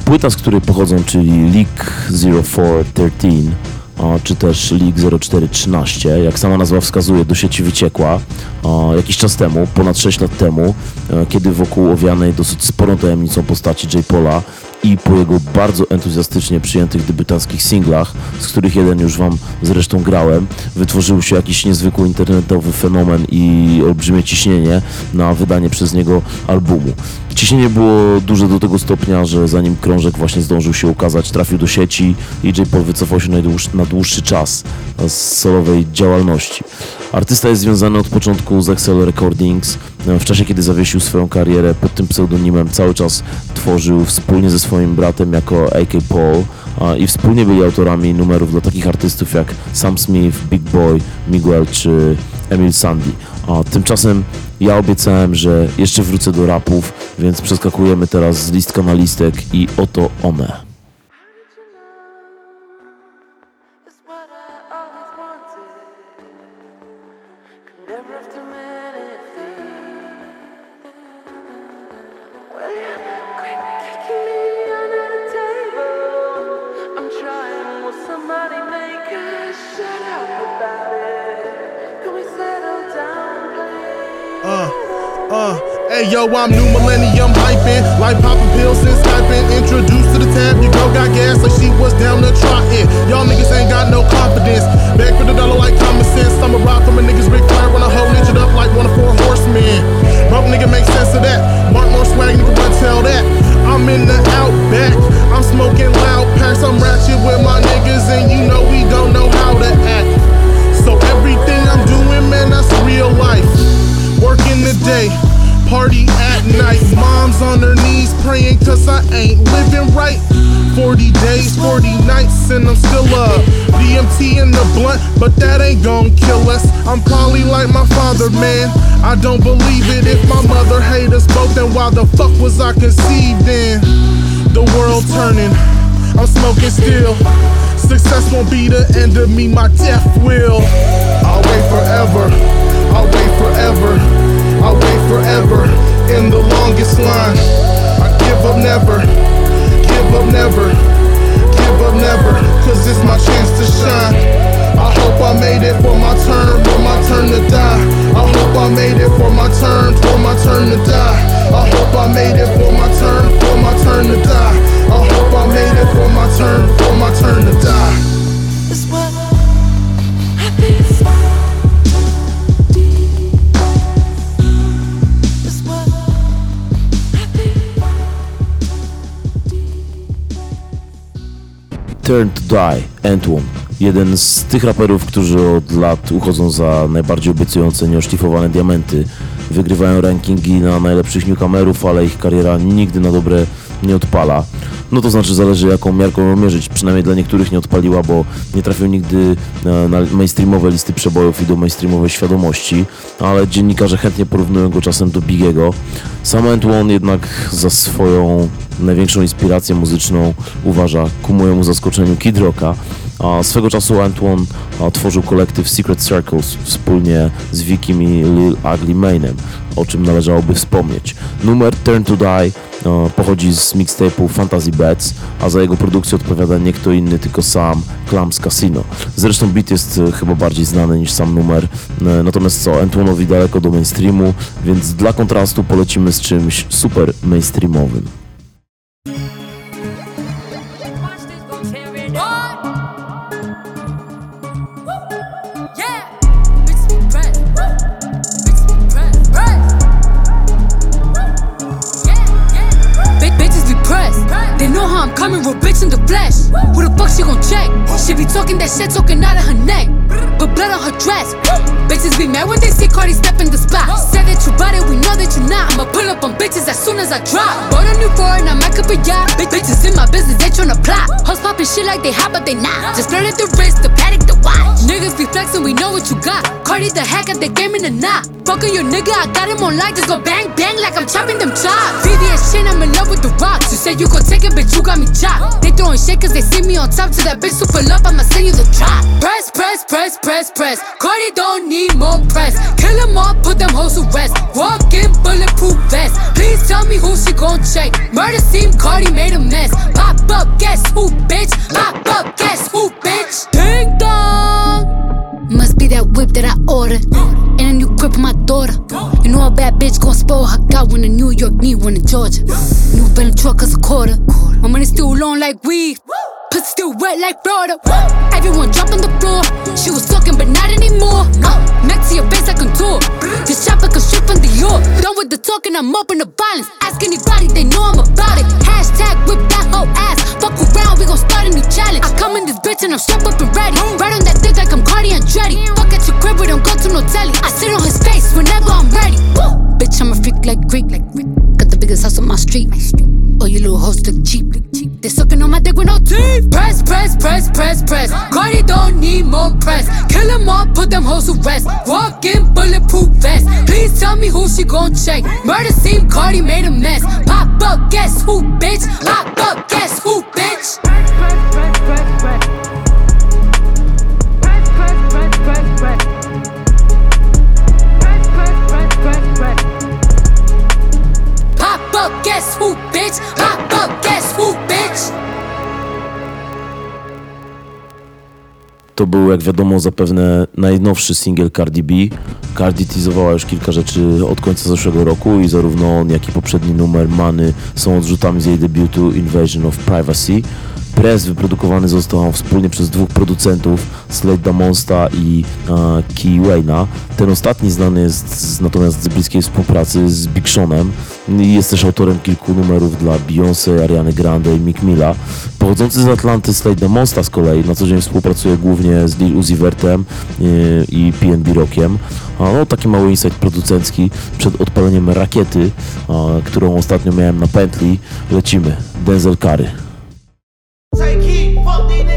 Płyta, z której pochodzą, czyli Leak 0413, a, czy też Leak 0413, jak sama nazwa wskazuje, do sieci wyciekła jakiś czas temu, ponad 6 lat temu, e, kiedy wokół owianej dosyć sporą tajemnicą postaci J. Paula i po jego bardzo entuzjastycznie przyjętych debiutanckich singlach, z których jeden już Wam zresztą grałem, wytworzył się jakiś niezwykły internetowy fenomen i olbrzymie ciśnienie na wydanie przez niego albumu. Ciśnienie było duże do tego stopnia, że zanim krążek właśnie zdążył się ukazać, trafił do sieci i J. Paul wycofał się na dłuższy, na dłuższy czas z solowej działalności. Artysta jest związany od początku z Excel Recordings. W czasie, kiedy zawiesił swoją karierę pod tym pseudonimem, cały czas tworzył wspólnie ze swoim bratem jako AK Paul i wspólnie byli autorami numerów dla takich artystów jak Sam Smith, Big Boy, Miguel czy Emil Sandy. Tymczasem ja obiecałem, że jeszcze wrócę do rapów, więc przeskakujemy teraz z listka na listek i oto one.
Uh, hey yo, I'm new millennium hyping, like popping pills and Skyping. Introduced to the tab, your girl got gas like she was down to try it. Y'all niggas ain't got no confidence. Back for the dollar like common sense. I'm a ride from a niggas Ric Flair when I hold it up like one of four horsemen. Broke nigga make sense of that. Mark more swag, nigga, but tell that. I'm in the outback, I'm smoking loud packs. I'm ratchet with my niggas, and you know we don't know how to act. So everything I'm doing, man, that's real life. Working the day, party at night. Mom's on her knees praying cause I ain't living right. 40 days, 40 nights, and I'm still up. DMT in the blunt, but that ain't gon' kill us. I'm probably like my father, man. I don't believe it. If my mother hate us both, then why the fuck was I conceived in? The world turning, I'm smoking still. Success won't be the end of me, my death will. I'll wait forever. I'll wait forever. I'll wait forever in the longest line. I give up never, give up never, give up never, cause it's my chance to shine. I hope I made it for my turn, for my turn to die. I hope I made it for my turn, for my turn to die. I hope I made it for my turn, for my turn to die. I hope I made it for my turn, for my turn to die.
Turn to Die, Antoine. Jeden z tych raperów, którzy od lat uchodzą za najbardziej obiecujące nieoszlifowane diamenty. Wygrywają rankingi na najlepszych newcomerów, ale ich kariera nigdy na dobre nie odpala. No to znaczy zależy jaką miarką mierzyć. Przynajmniej dla niektórych nie odpaliła, bo nie trafił nigdy na, mainstreamowe listy przebojów i do mainstreamowej świadomości, ale dziennikarze chętnie porównują go czasem do Bigiego. Sam Antoine jednak za swoją największą inspirację muzyczną uważa ku mojemu zaskoczeniu Kid Rocka, a swego czasu Antoine tworzył kolektyw Secret Circles wspólnie z Vickim i Lil Ugly Mane'em, o czym należałoby wspomnieć. Numer Turn to Die pochodzi z mixtape'u Fantasy Bets, a za jego produkcję odpowiada nie kto inny, tylko sam Clams Casino. Zresztą beat jest e, chyba bardziej znany niż sam numer, e, natomiast co, Antoine'owi daleko do mainstreamu, więc dla kontrastu polecimy z czymś super mainstreamowym.
She be talking that shit, talking out of her neck. But blood on her dress. Bitches be mad when they see Cardi step in the spot. Said that you bought it, we know that you're not. I'ma pull up on bitches as soon as I drop. Bought a new foreign, I might up a yacht. Bitches in my business, they tryna plot. Hoes popping shit like they hot, but they not. Just flirted the wrist, the paddock. Niggas be flexing, we know what you got. Cardi the hack at the game in the knot. Fucking your nigga, I got him on light, just go bang bang like I'm chopping them chops. VVS chain, I'm in love with the rocks. You say you gon' take it, bitch, you got me chopped. They throwing shit cause they see me on top to that bitch super love, I'ma send you the drop. Press, press, press, press, press. Cardi don't need more press. Kill them all, put them hoes to rest. Walk in bulletproof vest. Please tell me who she gon' check. Murder scene, Cardi made a mess. Pop up, guess who, bitch? Pop up, guess who, bitch? Ding dong. Must be that whip that I ordered. And a new crib for my daughter. You know a bad bitch gon' spoil her. Got one in New York, need one in Georgia. New Bentley truck cause a quarter. My money still long like weed. Pussy still wet like Florida. Everyone drop on the floor. She was talking, but not anymore. Uh, next to your face, I contour. This chopper can strip from the York. Done with the talking, I'm open to violence. Ask anybody, they know I'm about it. Hashtag whip that whole ass. Fuck around, we gon' start a new challenge. I come in this bitch and I'm strapped up and ready. Right on that dick like I'm Cardi Andretti. Fuck at your crib, we don't go to no telly. I sit on his face whenever I'm ready. Woo! Bitch, I'm a freak like Greek, like Greek. Biggest house on my street. Oh, you little hoes look cheap. They sucking on my dick with no teeth. Press, press, press, press, press. Cardi don't need more press. Kill them all, put them hoes to rest. Walk in bulletproof vest. Please tell me who she gon' check. Murder scene, Cardi made a mess. Pop up, guess who, bitch? Pop up, guess who, bitch? Pop up, guess who, bitch? Pop up, guess who, bitch?
To był, jak wiadomo, zapewne najnowszy singiel Cardi B. Cardi teasowała już kilka rzeczy od końca zeszłego roku i zarówno on, jak i poprzedni numer Money są odrzutami z jej debiutu Invasion of Privacy. Press wyprodukowany został wspólnie przez dwóch producentów, Slade Damonsta i e, Key Wayna. Ten ostatni znany jest z, natomiast z bliskiej współpracy z Big Seanem jest też autorem kilku numerów dla Beyoncé, Ariany Grande i Mick Milla. Pochodzący z Atlanty Slade Damonsta z kolei na co dzień współpracuje głównie z Lil Uzi Vertem e, i PNB Rockiem. A no, taki mały insight producencki przed odpaleniem rakiety, e, którą ostatnio miałem na pętli. Lecimy. Denzel Curry.
Take keep, fuck these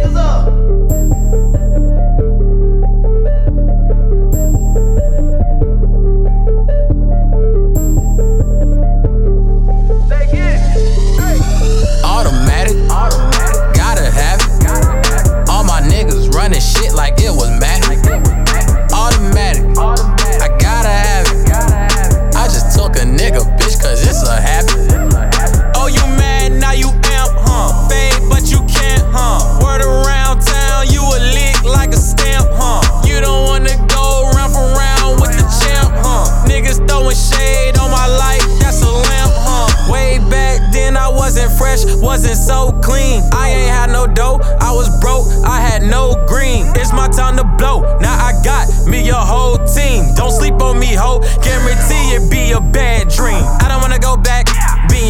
fresh, wasn't so clean. I ain't had no dough, I was broke, I had no green. It's my time to blow, now I got me a whole team. Don't sleep on me, ho, guarantee it be a bad dream. I don't wanna go back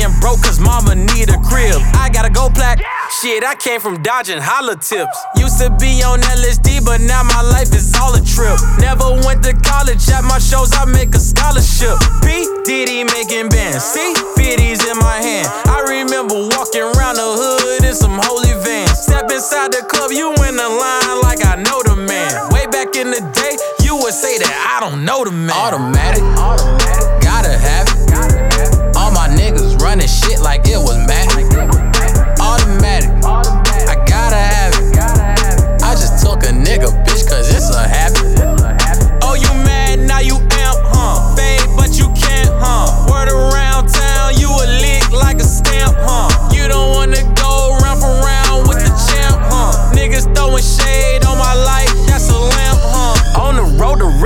being broke cause mama need a crib. I gotta go plaque. Shit, I came from dodging holla tips. Used to be on LSD, but now my life is all a trip. Never went to college, at my shows I make a scholarship. P. Diddy making bands, see? 50s in my hand. I remember walking around the hood in some holy vans. Step inside the club, you in the line like I know the man. Way back in the day, you would say that I don't know the man.
Automatic, gotta have it. Running shit like it was magic. Automatic, I gotta have it. I just took a nigga, bitch, cause it's a habit.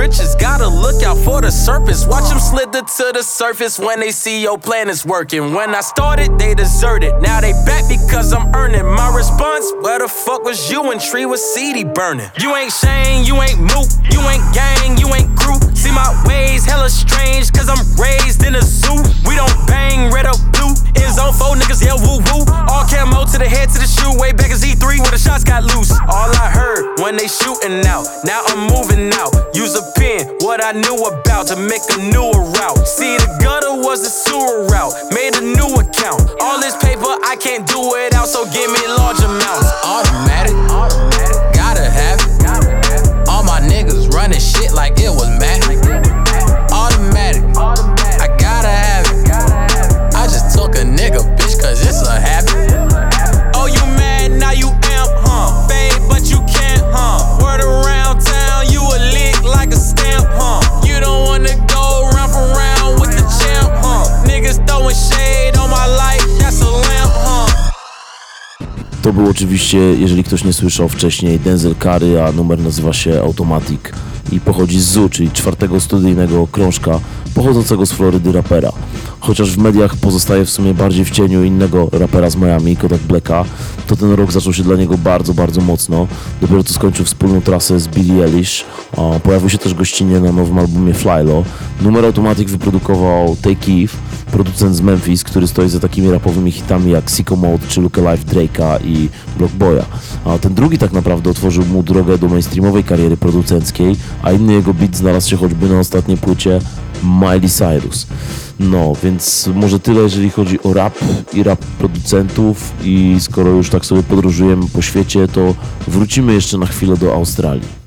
Riches, gotta look out for the serpents. Watch them slither to the surface when they see your plan is working. When I started, they deserted. Now they back because I'm earning my response. Where the fuck was you when tree was seedy burning? You ain't Shane, you ain't Mook, you ain't gang, you ain't crew. See my ways hella strange, cause I'm raised in a zoo. We don't bang red or blue. In zone four niggas yell woo woo. All camo to the head to the shoe. Way back as E3 where the shots got loose. All I heard when they shooting out. Now I'm moving out. Use a pen, what I knew about to make a newer route. See the gutter was the sewer route. Made a new account. All this paper I can't do it out, so give me large amounts.
Automatic, gotta have it. All my niggas running shit like it was a habit. Oh, you mad now you amp, huh? Fade, but you can't, huh? Word around town, you a lick like a stamp,
huh? You don't wanna go round for round with the champ, huh? Niggas throwing shade on my life, that's
a lamp, huh?
To był oczywiście, jeżeli ktoś nie słyszał wcześniej, Denzel Curry, a numer nazywa się Automatic i pochodzi z ZU, czyli czwartego studyjnego krążka pochodzącego z Florydy rapera. Chociaż w mediach pozostaje w sumie bardziej w cieniu innego rapera z Miami, Kodak Blacka, to ten rok zaczął się dla niego bardzo, bardzo mocno. Dopiero co skończył wspólną trasę z Billie Eilish. Pojawił się też gościnnie na nowym albumie Flylo. Numer Automatic wyprodukował Take Eve, producent z Memphis, który stoi za takimi rapowymi hitami jak Sicko Mode czy Alive Drake'a i Block Boya. A ten drugi tak naprawdę otworzył mu drogę do mainstreamowej kariery producenckiej, a inny jego beat znalazł się choćby na ostatniej płycie Miley Cyrus. No, więc może tyle, jeżeli chodzi o rap i rap producentów i skoro już tak sobie podróżujemy po świecie, to wrócimy jeszcze na chwilę do Australii.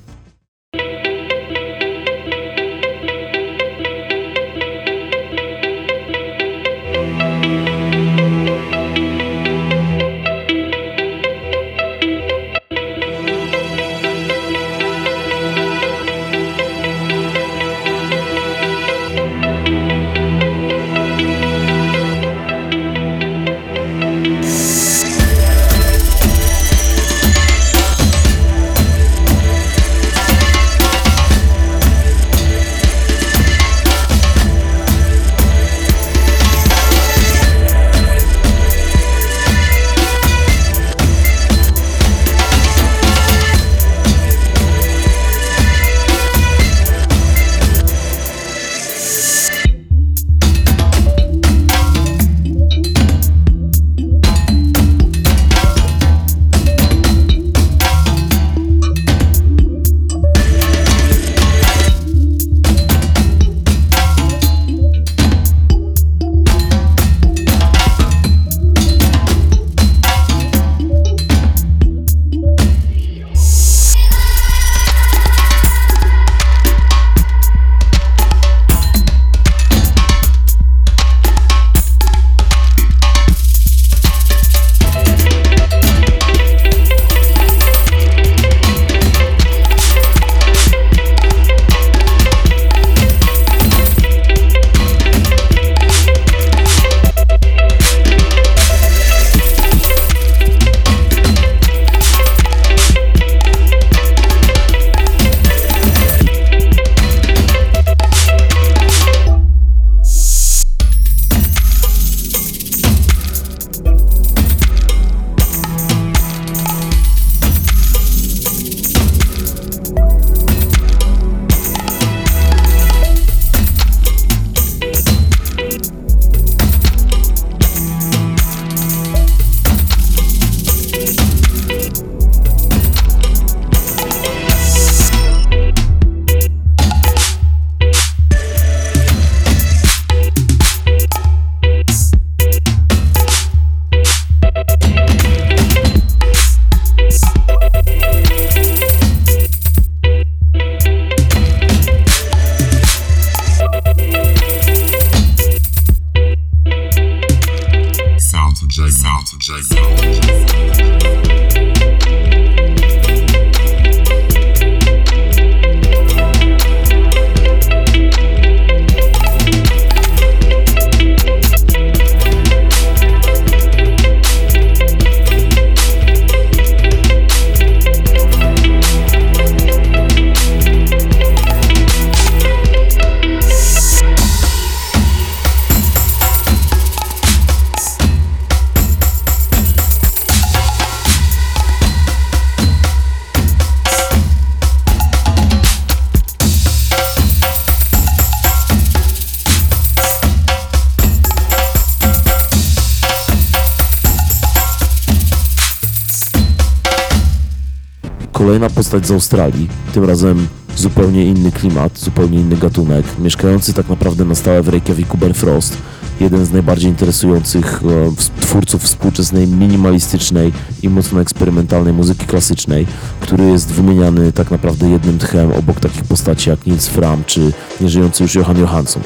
Postać z Australii, tym razem zupełnie inny klimat, zupełnie inny gatunek, mieszkający tak naprawdę na stałe w Reykjaviku Ben Frost, jeden z najbardziej interesujących e, twórców współczesnej, minimalistycznej i mocno eksperymentalnej muzyki klasycznej, który jest wymieniany tak naprawdę jednym tchem obok takich postaci jak Nils Fram czy nieżyjący już Johan Johansson.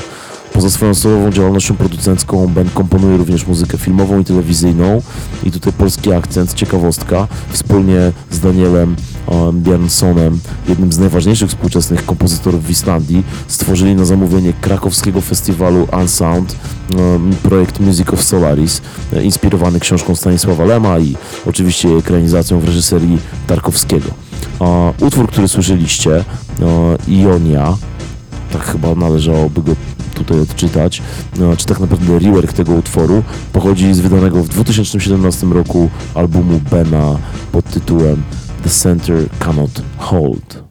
Poza swoją solową działalnością producencką Ben komponuje również muzykę filmową i telewizyjną. I tutaj polski akcent, ciekawostka, wspólnie z Danielem em, Björnsonem, jednym z najważniejszych współczesnych kompozytorów w Islandii, stworzyli na zamówienie krakowskiego festiwalu Unsound em, projekt Music of Solaris, e, inspirowany książką Stanisława Lema i oczywiście ekranizacją w reżyserii Tarkowskiego. Utwór, który słyszeliście, e, Ionia, tak chyba należałoby go tutaj odczytać, czy tak naprawdę rework tego utworu pochodzi z wydanego w 2017 roku albumu Bena pod tytułem The Center Cannot Hold.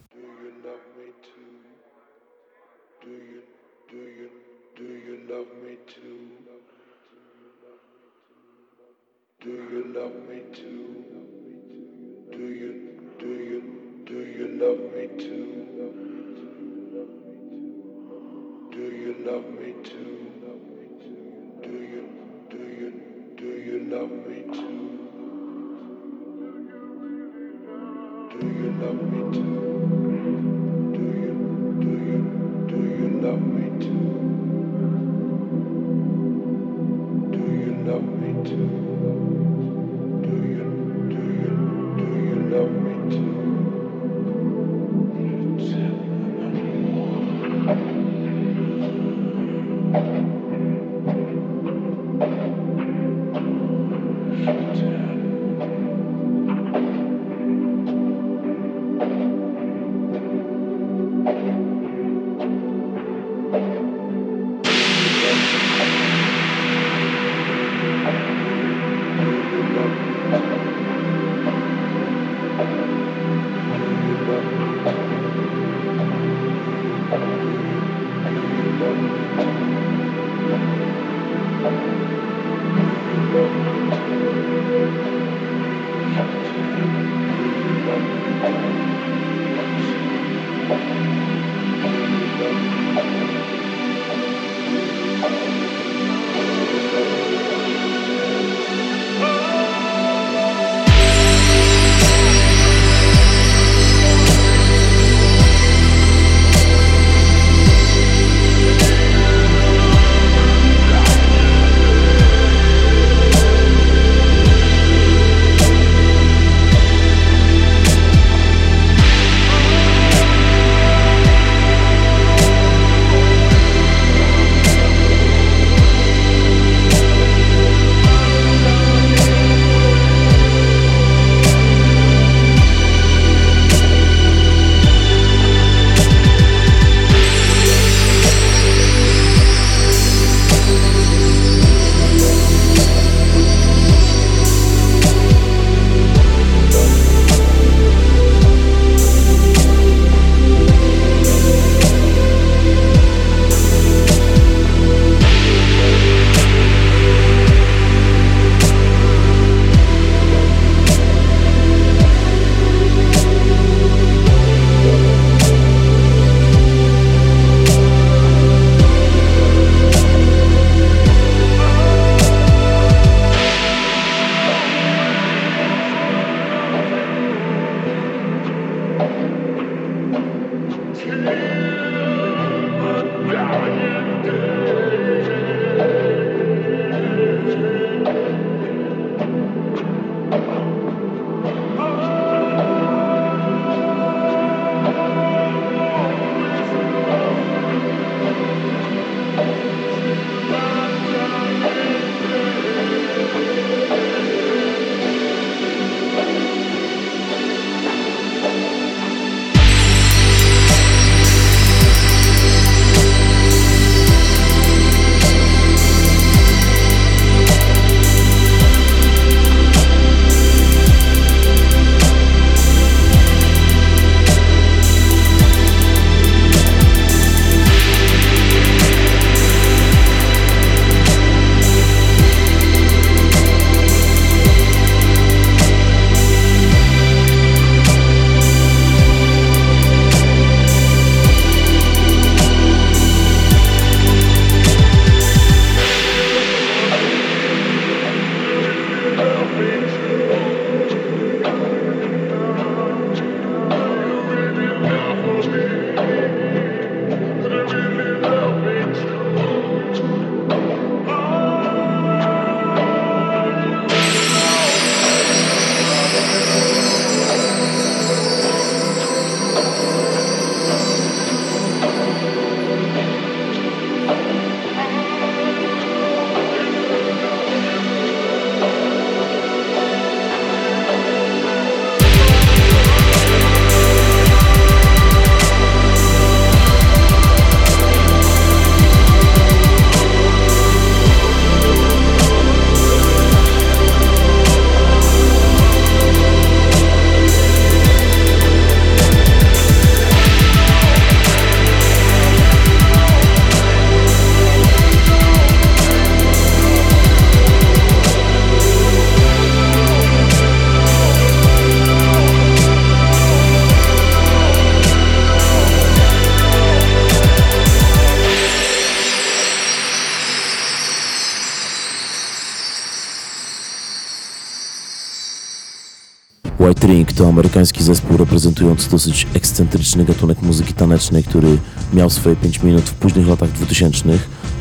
Reprezentujący dosyć ekscentryczny gatunek muzyki tanecznej, który miał swoje 5 minut w późnych latach 2000.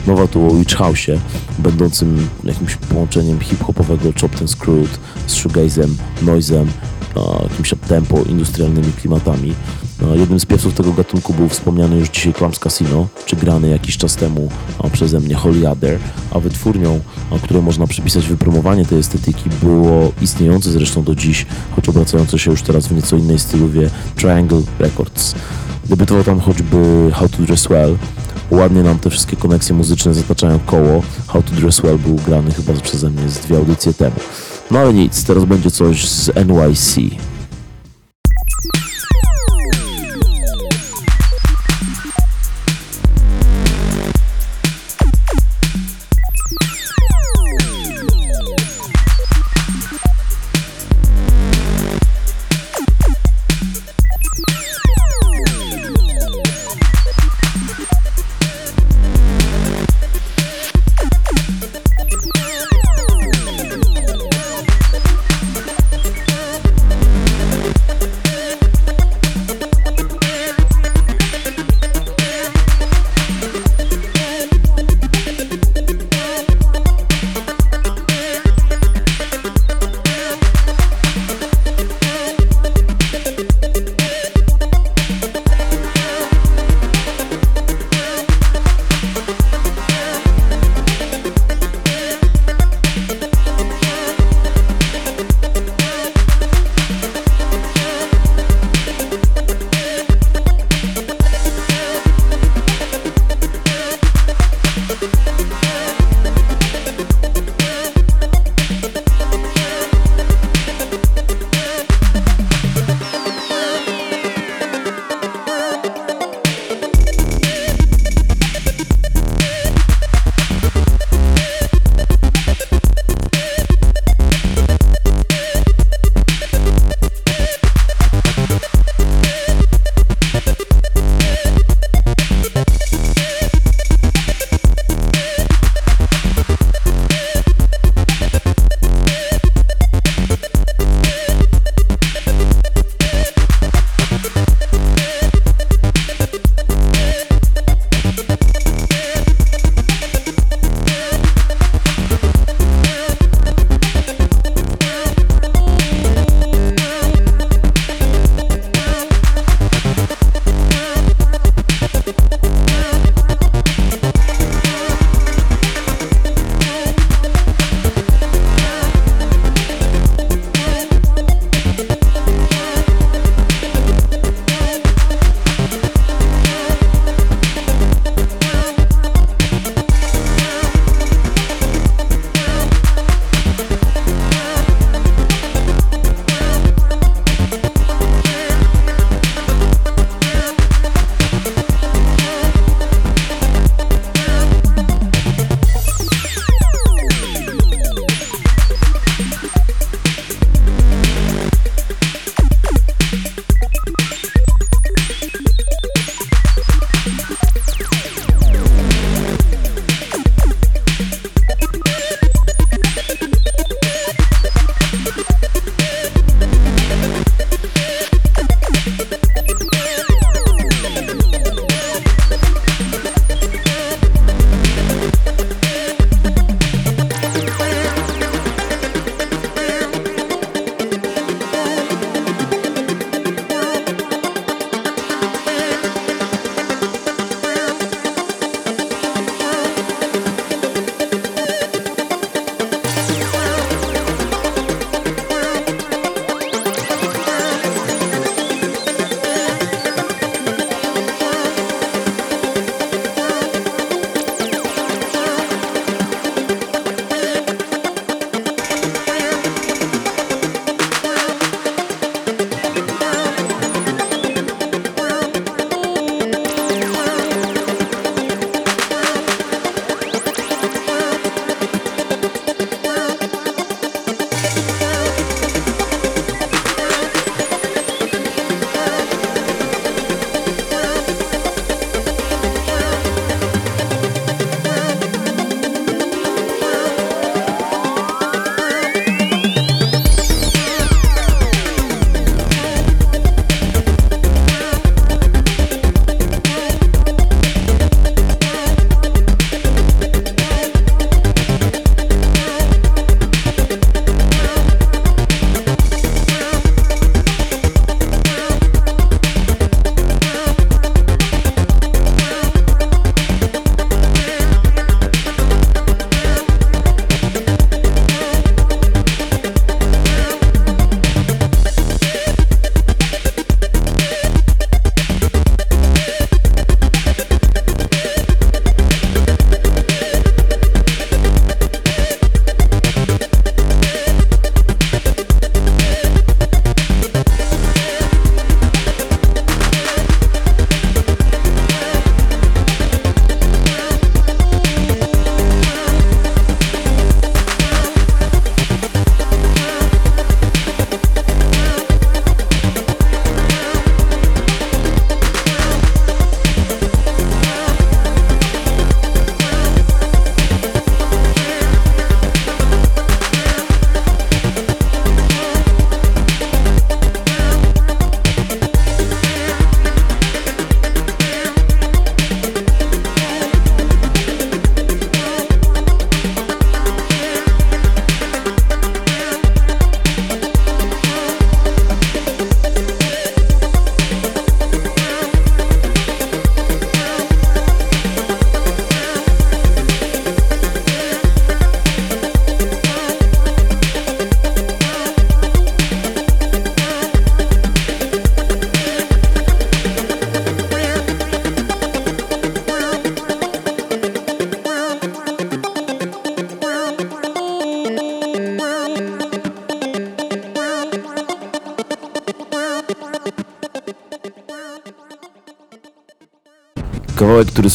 Mowa tu o Witch House'ie, będącym jakimś połączeniem hip-hopowego Chopped and Screwed z shoegazem, noizem, jakimś tempo, industrialnymi klimatami. Jednym z pierwszych tego gatunku był wspomniany już dzisiaj Clams Casino, czy grany jakiś czas temu przeze mnie Holy Other, a wytwórnią, której można przypisać wypromowanie tej estetyki było istniejące zresztą do dziś, choć obracające się już teraz w nieco innej stylowie Triangle Records. Debiutował tam choćby How to Dress Well, Ładnie nam te wszystkie koneksje muzyczne zataczają koło. How to Dress Well był grany chyba przeze mnie z dwie audycje temu. No ale nic, teraz będzie coś z NYC.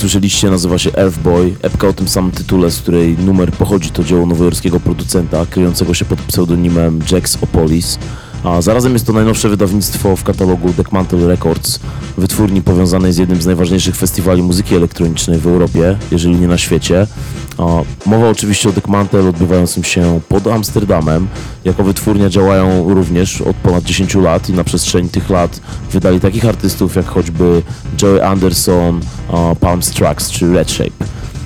Słyszeliście nazywa się Earthboy, epka o tym samym tytule, z której numer pochodzi to dzieło nowojorskiego producenta, kryjącego się pod pseudonimem Jax Opolis. A zarazem jest to najnowsze wydawnictwo w katalogu Deckmantle Records, wytwórni powiązanej z jednym z najważniejszych festiwali muzyki elektronicznej w Europie, jeżeli nie na świecie. A mowa oczywiście o Deckmantle odbywającym się pod Amsterdamem. Jako wytwórnia działają również od ponad 10 lat i na przestrzeni tych lat wydali takich artystów jak choćby Joey Anderson, Palm Tracks czy Red Shape.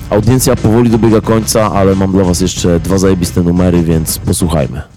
Audiencja powoli dobiega końca, ale mam dla Was jeszcze dwa zajebiste numery, więc posłuchajmy.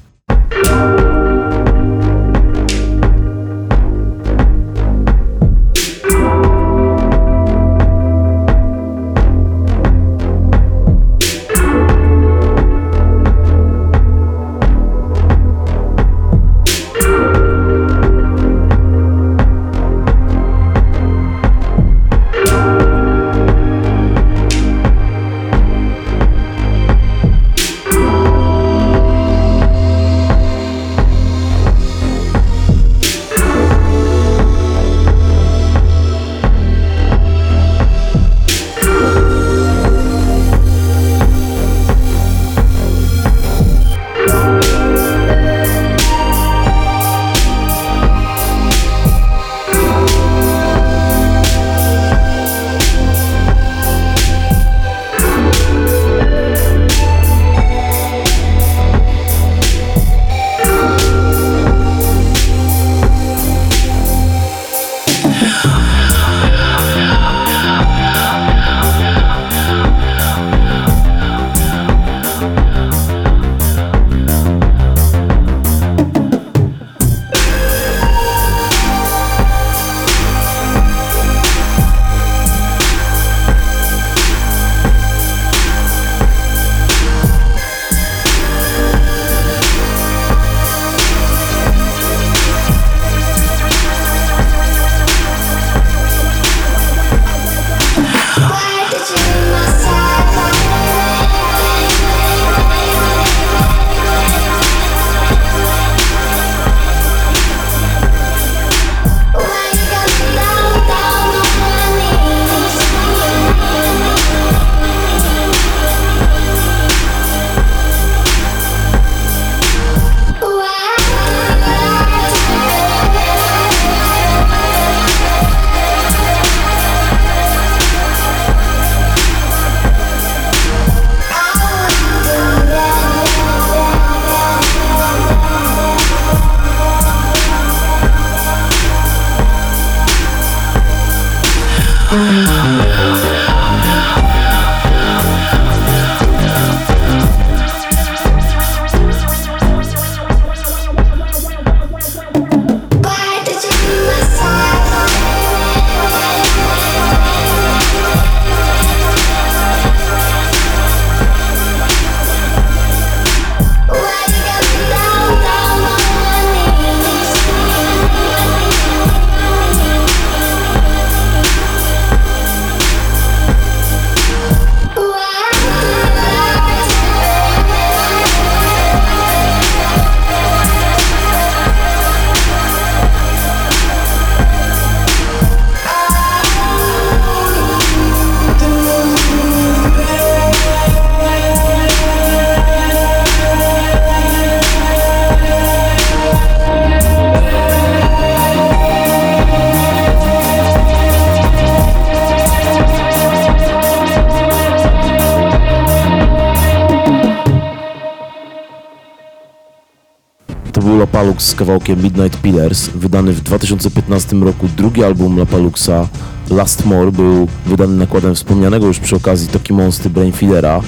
Kawałkiem Midnight Pillars, wydany w 2015 roku. Drugi album Lapaluxa, Last More, był wydany nakładem wspomnianego już przy okazji Toki Monsty Brainfeedera.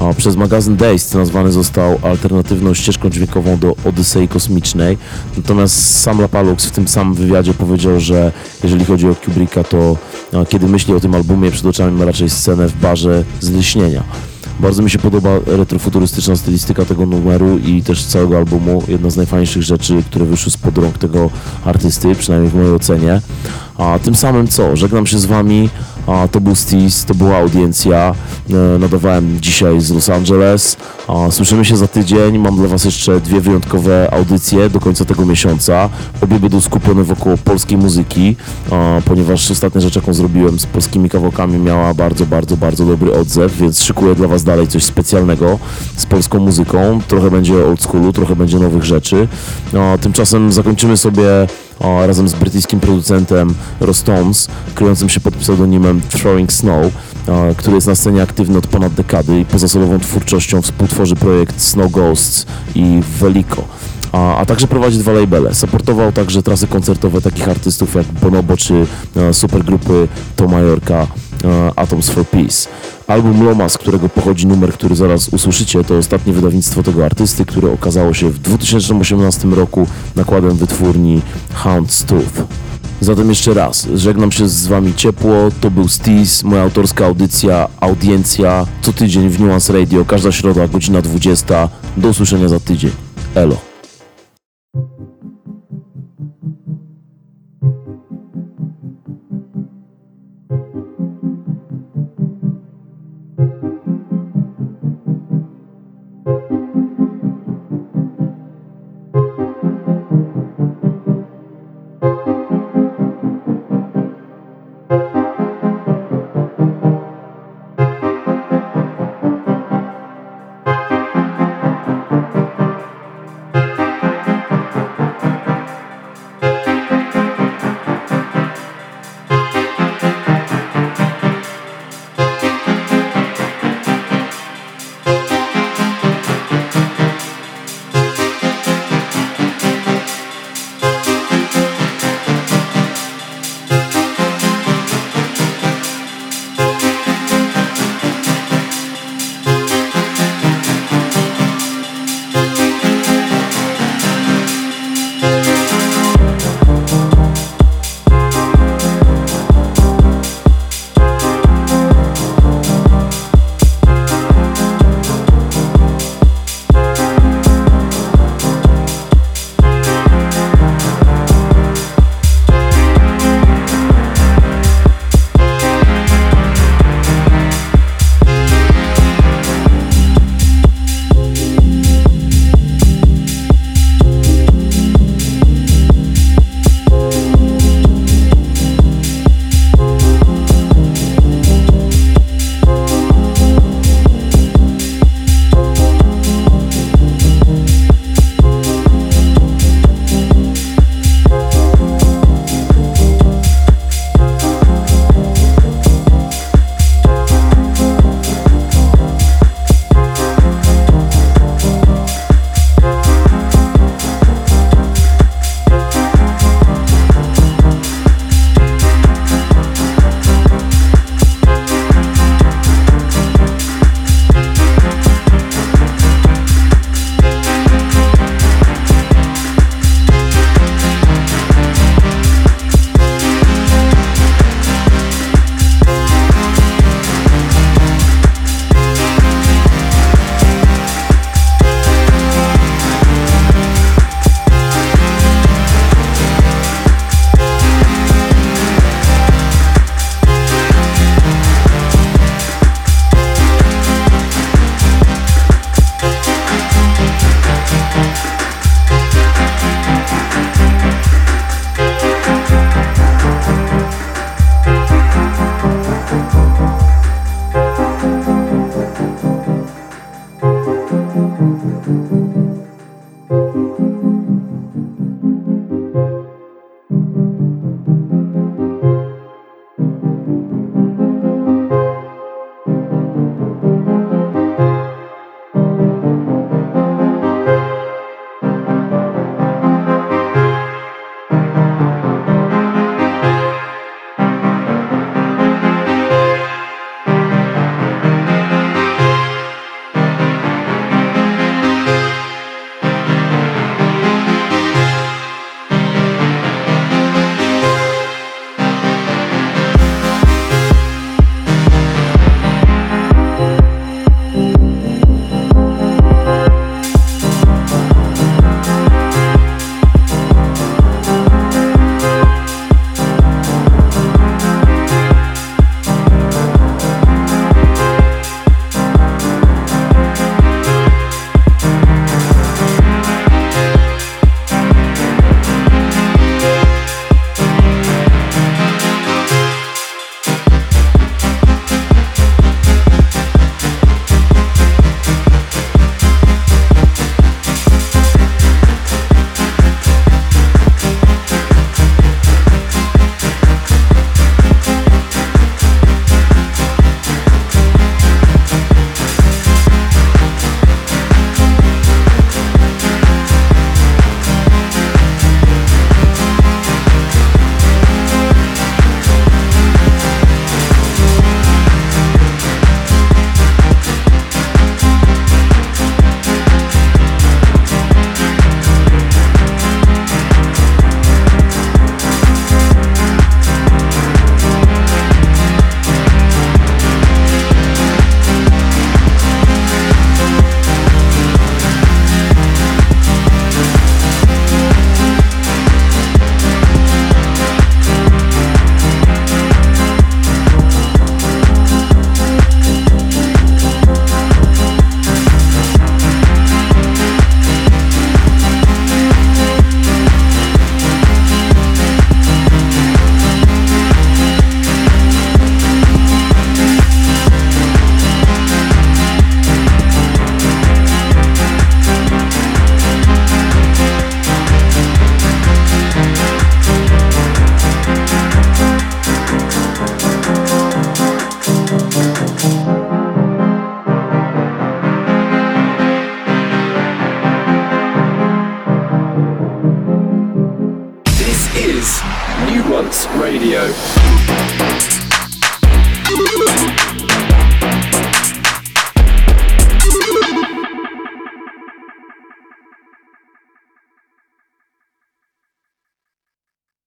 A Przez magazyn Days nazwany został alternatywną ścieżką dźwiękową do Odysei Kosmicznej. Natomiast sam Lapalux w tym samym wywiadzie powiedział, że jeżeli chodzi o Kubricka, to kiedy myśli o tym albumie, przed oczami ma raczej scenę w barze z Lśnienia. Bardzo mi się podoba retrofuturystyczna stylistyka tego numeru i też całego albumu. Jedna z najfajniejszych rzeczy, które wyszły spod rąk tego artysty, przynajmniej w mojej ocenie. A tym samym co? Żegnam się z wami. A, to był Stis, to była audiencja. E, nadawałem dzisiaj z Los Angeles. Słyszymy się za tydzień. Mam dla was jeszcze dwie wyjątkowe audycje do końca tego miesiąca. Obie będą skupione wokół polskiej muzyki, ponieważ ostatnia rzecz, jaką zrobiłem z polskimi kawałkami miała bardzo, bardzo, bardzo dobry odzew, więc szykuję dla was dalej coś specjalnego z polską muzyką. Trochę będzie old schoolu, trochę będzie nowych rzeczy. Tymczasem zakończymy sobie a, razem z brytyjskim producentem Rostones, kryjącym się pod pseudonimem Throwing Snow, a, który jest na scenie aktywny od ponad dekady i poza solową twórczością współtworzy projekt Snow Ghosts i Veliko. A, a także prowadzi dwa labele. Supportował także trasy koncertowe takich artystów jak Bonobo czy e, supergrupy To Majorka e, Atoms for Peace. Album Loma, z którego pochodzi numer, który zaraz usłyszycie, to ostatnie wydawnictwo tego artysty, które okazało się w 2018 roku nakładem wytwórni Houndstooth. Zatem jeszcze raz, żegnam się z wami ciepło, to był Steez, moja autorska audycja, audiencja, co tydzień w Nuance Radio, każda środa, godzina 20. Do usłyszenia za tydzień. Elo.